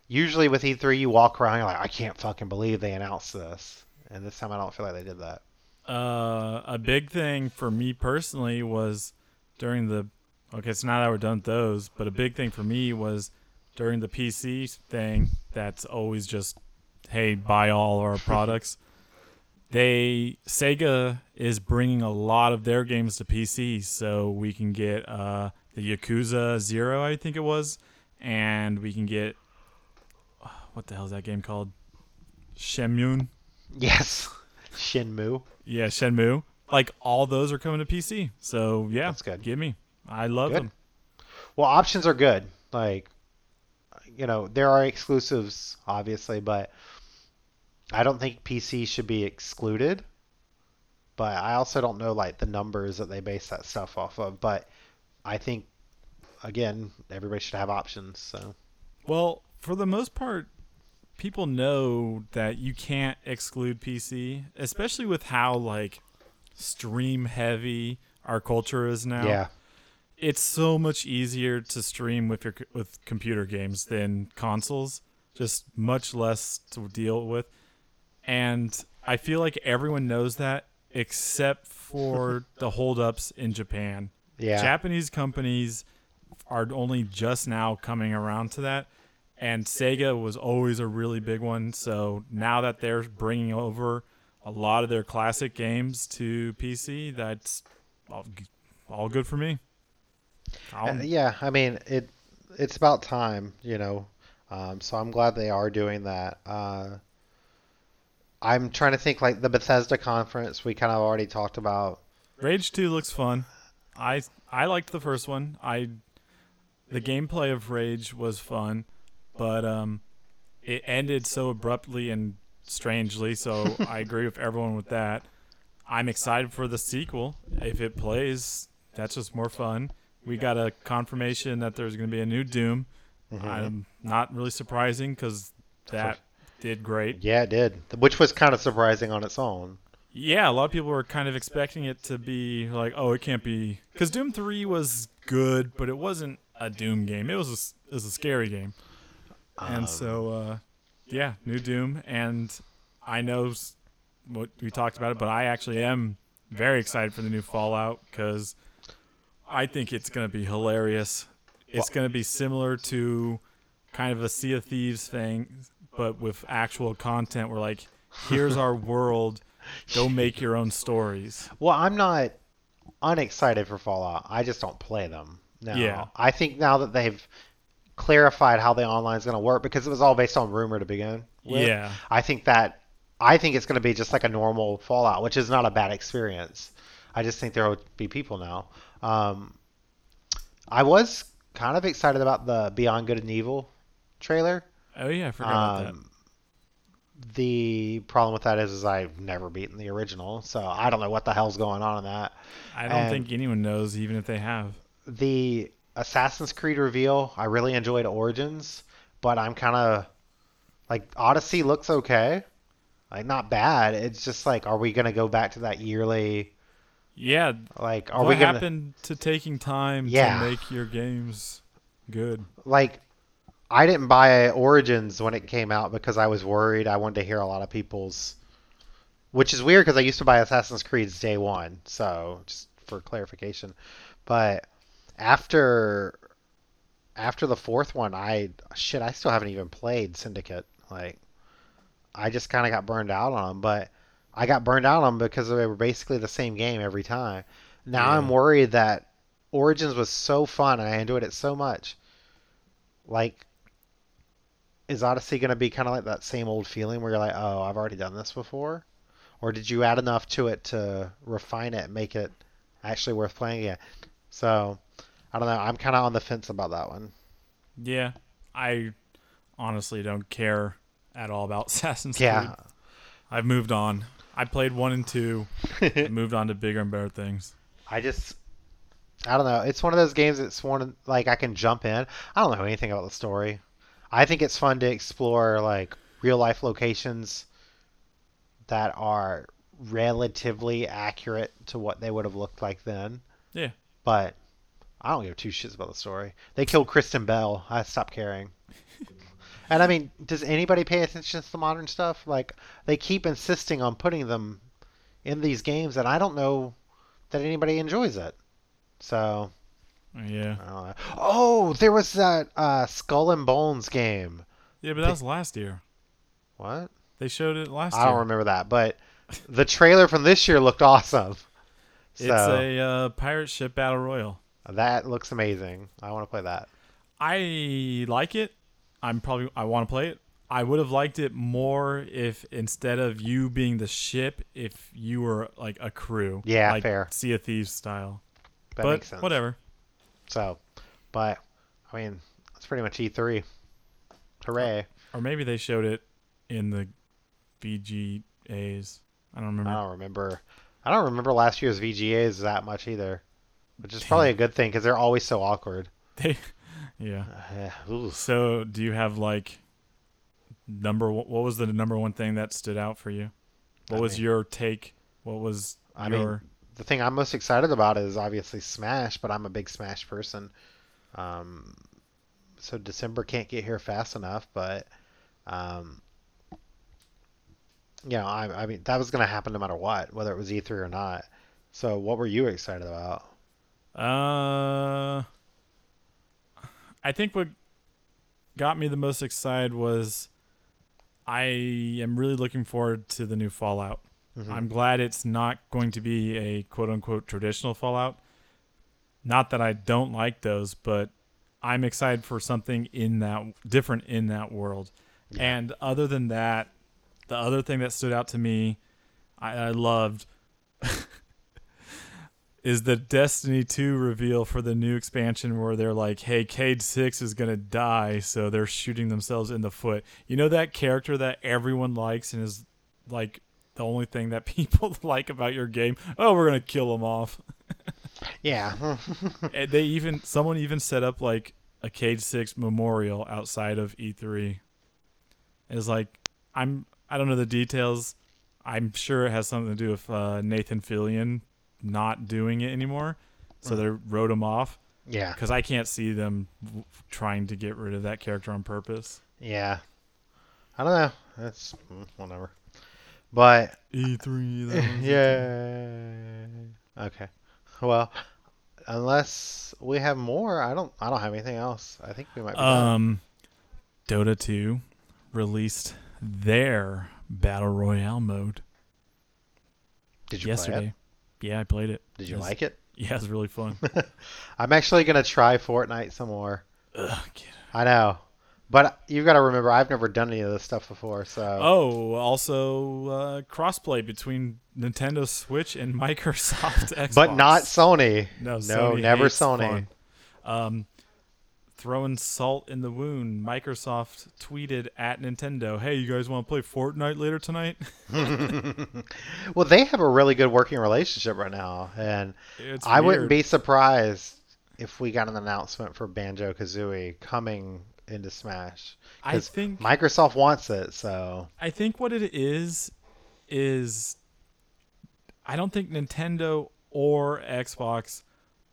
usually with E3, you walk around, you're like, I can't fucking believe they announced this, and this time I don't feel like they did that. Uh, a big thing for me personally was during the okay, so now that we're done with those, but a big thing for me was during the PC thing. That's always just hey, buy all our products. They Sega is bringing a lot of their games to PC, so we can get uh, the Yakuza Zero, I think it was, and we can get what the hell is that game called? Shenmue. Yes, Shenmue. Yeah, Shenmue. Like all those are coming to PC. So yeah, That's good. Give me. I love Good. them. Well, options are good. Like, you know, there are exclusives, obviously, but I don't think PC should be excluded. But I also don't know like the numbers that they base that stuff off of. But I think, again, everybody should have options. So Well, for the most part, people know that you can't exclude PC, especially with how like stream heavy our culture is now. yeah, It's so much easier to stream with your with computer games than consoles. Just much less to deal with. And I feel like everyone knows that except for the holdups in Japan. yeah, Japanese companies are only just now coming around to that, and Sega was always a really big one. So now that they're bringing over a lot of their classic games to PC, that's all, all good for me. I'll- Uh, yeah. I mean, it it's about time, you know. Um, so I'm glad they are doing that. Uh, I'm trying to think like the Bethesda conference we kind of already talked about. Rage 2 looks fun. I I liked the first one. I the gameplay of Rage was fun, but um it ended so abruptly and strangely, so I agree with everyone with that. I'm excited for the sequel. If it plays, that's just more fun. We got a confirmation that there's going to be a new Doom. Mm-hmm. I'm not really surprising cuz that did great. Yeah, it did. Which was kind of surprising on its own. Yeah, a lot of people were kind of expecting it to be like, oh, it can't be because Doom Three was good, but it wasn't a Doom game. It was a, it was a scary game, Um, and so uh, yeah, new Doom, and I know what we talked about it, but I actually am very excited for the new Fallout because I think it's gonna be hilarious. It's gonna be similar to kind of a Sea of Thieves thing, but with actual content. We're like, here's our world. Go make your own stories. Well, I'm not unexcited for Fallout. I just don't play them. No. Yeah. I think now that they've clarified how the online is going to work because it was all based on rumor to begin with. Yeah. I think that I think it's going to be just like a normal Fallout, which is not a bad experience. I just think there will be people now. Um, I was kind of excited about the Beyond Good and Evil trailer. Oh yeah, I forgot about that. Um, the problem with that is, is I've never beaten the original, so I don't know what the hell's going on in that. I don't and- think anyone knows, even if they have. The Assassin's Creed reveal, I really enjoyed Origins, but I'm kind of like Odyssey looks okay, like not bad. It's just like, are we gonna go back to that yearly? Yeah. Like, are what we gonna happened to taking time Yeah. to make your games good? like? I didn't buy Origins when it came out because I was worried. I wanted to hear a lot of people's, which is weird because I used to buy Assassin's Creed's day one. So just for clarification, but after after the fourth one, I shit, I still haven't even played Syndicate. Like, I just kind of got burned out on them. But I got burned out on them because they were basically the same game every time. Now I'm worried that Origins was so fun and I enjoyed it so much. Like, is Odyssey going to be kind of like that same old feeling where you're like, oh, I've already done this before? Or did you add enough to it to refine it and make it actually worth playing again? So, I don't know. I'm kind of on the fence about that one. Yeah. I honestly don't care at all about Assassin's Yeah. Creed. I've moved on. I played one and two, and moved on to bigger and better things. I just, I don't know. It's one of those games that's one like I can jump in. I don't know anything about the story. I think it's fun to explore like real life locations that are relatively accurate to what they would have looked like then. Yeah. But I don't give two shits about the story. They killed Kristen Bell. I stopped caring. and I mean, does anybody pay attention to the modern stuff? Like they keep insisting on putting them in these games, and I don't know that anybody enjoys it. So Yeah. I. Oh, there was that uh, Skull and Bones game. Yeah, but that was last year. What? They showed it last I year. don't remember that, but the trailer from this year looked awesome. So It's a uh, pirate ship battle royal. that looks amazing. I want to play that. I like it. I'm probably I want to play it. I would have liked it more if instead of you being the ship, if you were like a crew. Yeah, like fair. Sea of Thieves style. That but makes sense. whatever. So, but I mean, that's pretty much E3. Hooray! Or maybe they showed it in the VGAs. I don't remember. I don't remember. I don't remember last year's VGAs that much either, which is probably a good thing because they're always so awkward. They, yeah. Uh. So, do you have like number? What was the number one thing that stood out for you? What I was mean- your take? What was I mean, your? the thing I'm most excited about is obviously Smash, but I'm a big Smash person. Um, so December can't get here fast enough, but um, you know, I, I mean, that was going to happen no matter what, whether it was E3 or not. So, what were you excited about? Uh, I think what got me the most excited was I am really looking forward to the new Fallout. Mhm. I'm glad it's not going to be a quote unquote traditional Fallout. Not that I don't like those, but I'm excited for something in that different in that world. Yeah. And other than that, the other thing that stood out to me, I, I loved, is the Destiny 2 reveal for the new expansion where they're like, hey, Cayde 6 is going to die, so they're shooting themselves in the foot. You know that character that everyone likes and is like the only thing that people like about your game? Oh, we're going to kill him off. Yeah. And they even, someone even set up like a Cayde 6 memorial outside of E3. It's like, I'm, I don't know the details. I'm sure it has something to do with uh, Nathan Fillion not doing it anymore. So they wrote him off yeah. because I can't see them w- trying to get rid of that character on purpose. Yeah. I don't know. That's mm, whatever. But E3. that yeah. Okay. Well, unless we have more, I don't. I don't have anything else. I think we might. Be done. Um, Dota 2 released their battle royale mode Did you yesterday. Yeah, I played it. Did you It was- like it? Yeah, it's really fun. I'm actually gonna try Fortnite some more. Ugh. I know, but you've got to remember, I've never done any of this stuff before. So Oh, also uh, crossplay between Nintendo Switch and Microsoft Xbox. but not Sony. No, no, Sony never Sony. fun. Um, throwing salt in the wound. Microsoft tweeted at Nintendo, "Hey, you guys want to play Fortnite later tonight?" well, they have a really good working relationship right now, and It's I wouldn't be surprised if we got an announcement for Banjo Kazooie coming into Smash. I think Microsoft wants it, so I think what it is is I don't think Nintendo or Xbox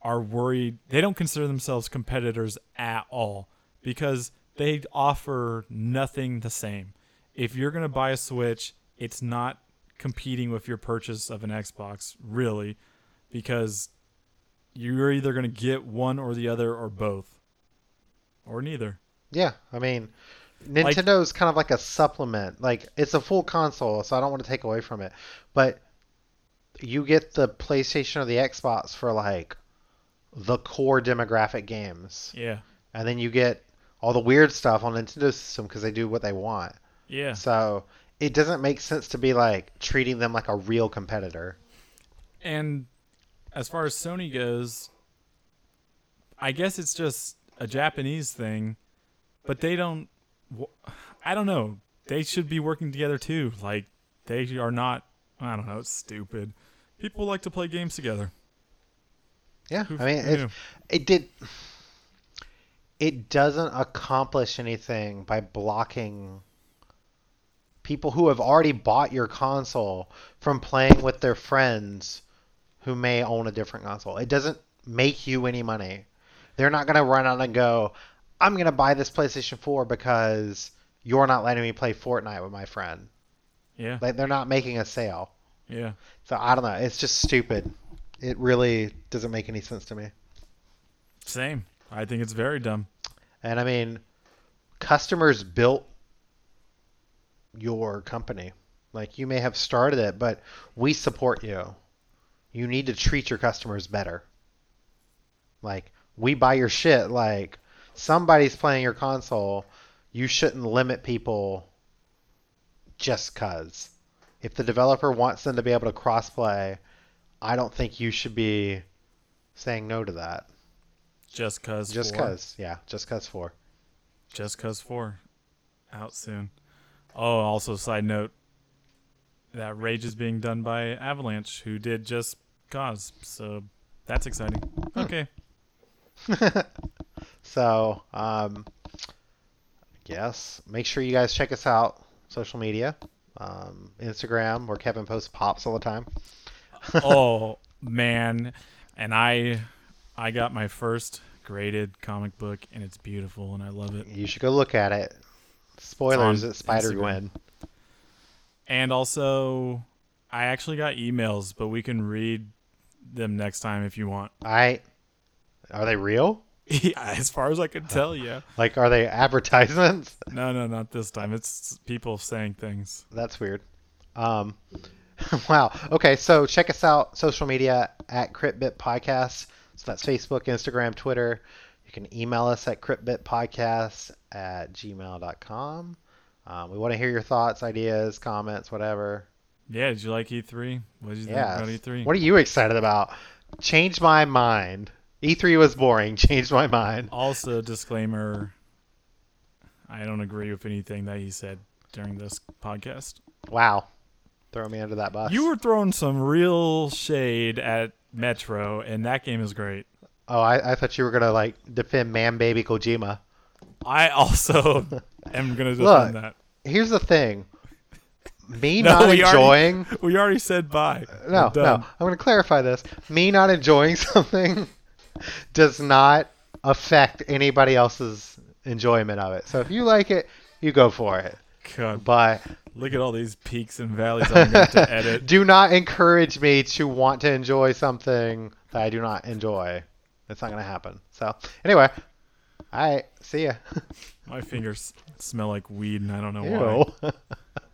are worried. They don't consider themselves competitors at all because they offer nothing the same. If you're going to buy a Switch, it's not competing with your purchase of an Xbox, really, because you're either going to get one or the other or both or neither. yeah. I mean, Nintendo's kind of like a supplement. Like it's a full console, so I don't want to take away from it, but you get the PlayStation or the Xbox for like the core demographic games, Yeah. and then you get all the weird stuff on Nintendo system because they do what they want. Yeah. So it doesn't make sense to be like treating them like a real competitor. And as far as Sony goes, I guess it's just a Japanese thing, but they don't. I don't know. They should be working together too. Like they are not. I don't know. It's stupid. People like to play games together. Yeah, I mean, it, it did. It doesn't accomplish anything by blocking people who have already bought your console from playing with their friends who may own a different console. It doesn't make you any money. They're not going to run out and go, I'm going to buy this PlayStation 4 because you're not letting me play Fortnite with my friend. Yeah. Like they're not making a sale. Yeah. So I don't know. It's just stupid. It really doesn't make any sense to me. Same. I think it's very dumb. And I mean, customers built your company. Like you may have started it, but we support you. You need to treat your customers better. Like we buy your shit. Like somebody's playing your console. You shouldn't limit people just cuz. If the developer wants them to be able to crossplay, I don't think you should be saying no to that. Just cause. Just four. cuz, yeah, just cuz four. Just cause four. Out soon. Oh, also side note. That Rage is being done by Avalanche, who did just cause. So that's exciting. Hmm. Okay. so, um, yes, make sure you guys check us out social media, um, Instagram, where Kevin posts pops all the time. Oh man, and I, I got my first graded comic book, and it's beautiful, and I love it. You should go look at it. Spoilers at Spider. Gwen. And also, I actually got emails, but we can read them next time if you want. I are they real? as far as I can tell, yeah. Like, are they advertisements? No, no, not this time. It's people saying things. That's weird. Um, wow. Okay, so check us out social media at CryptBit Podcast. So that's Facebook, Instagram, Twitter. You can email us at cryptbitpodcast at gmail.com. Um, we want to hear your thoughts, ideas, comments, whatever. Yeah, did you like E3? What did you Yeah. think about E3? What are you excited about? Change my mind. E3 was boring. Changed my mind. Also, disclaimer: I don't agree with anything that he said during this podcast. Wow. Throw me under that bus. You were throwing some real shade at Metro, and that game is great. Oh, I, I thought you were gonna like defend Man Baby Kojima. I also am gonna defend Look, that. Here's the thing. Me No, not we already- enjoying We already said bye. Uh, no, no. I'm going to clarify this. Me not enjoying something does not affect anybody else's enjoyment of it. So if you like it, you go for it. God, But look at all these peaks and valleys I'm going to edit. do not encourage me to want to enjoy something that I do not enjoy. It's not going to happen. So anyway, all right. See ya. My fingers smell like weed, and I don't know why. Ew.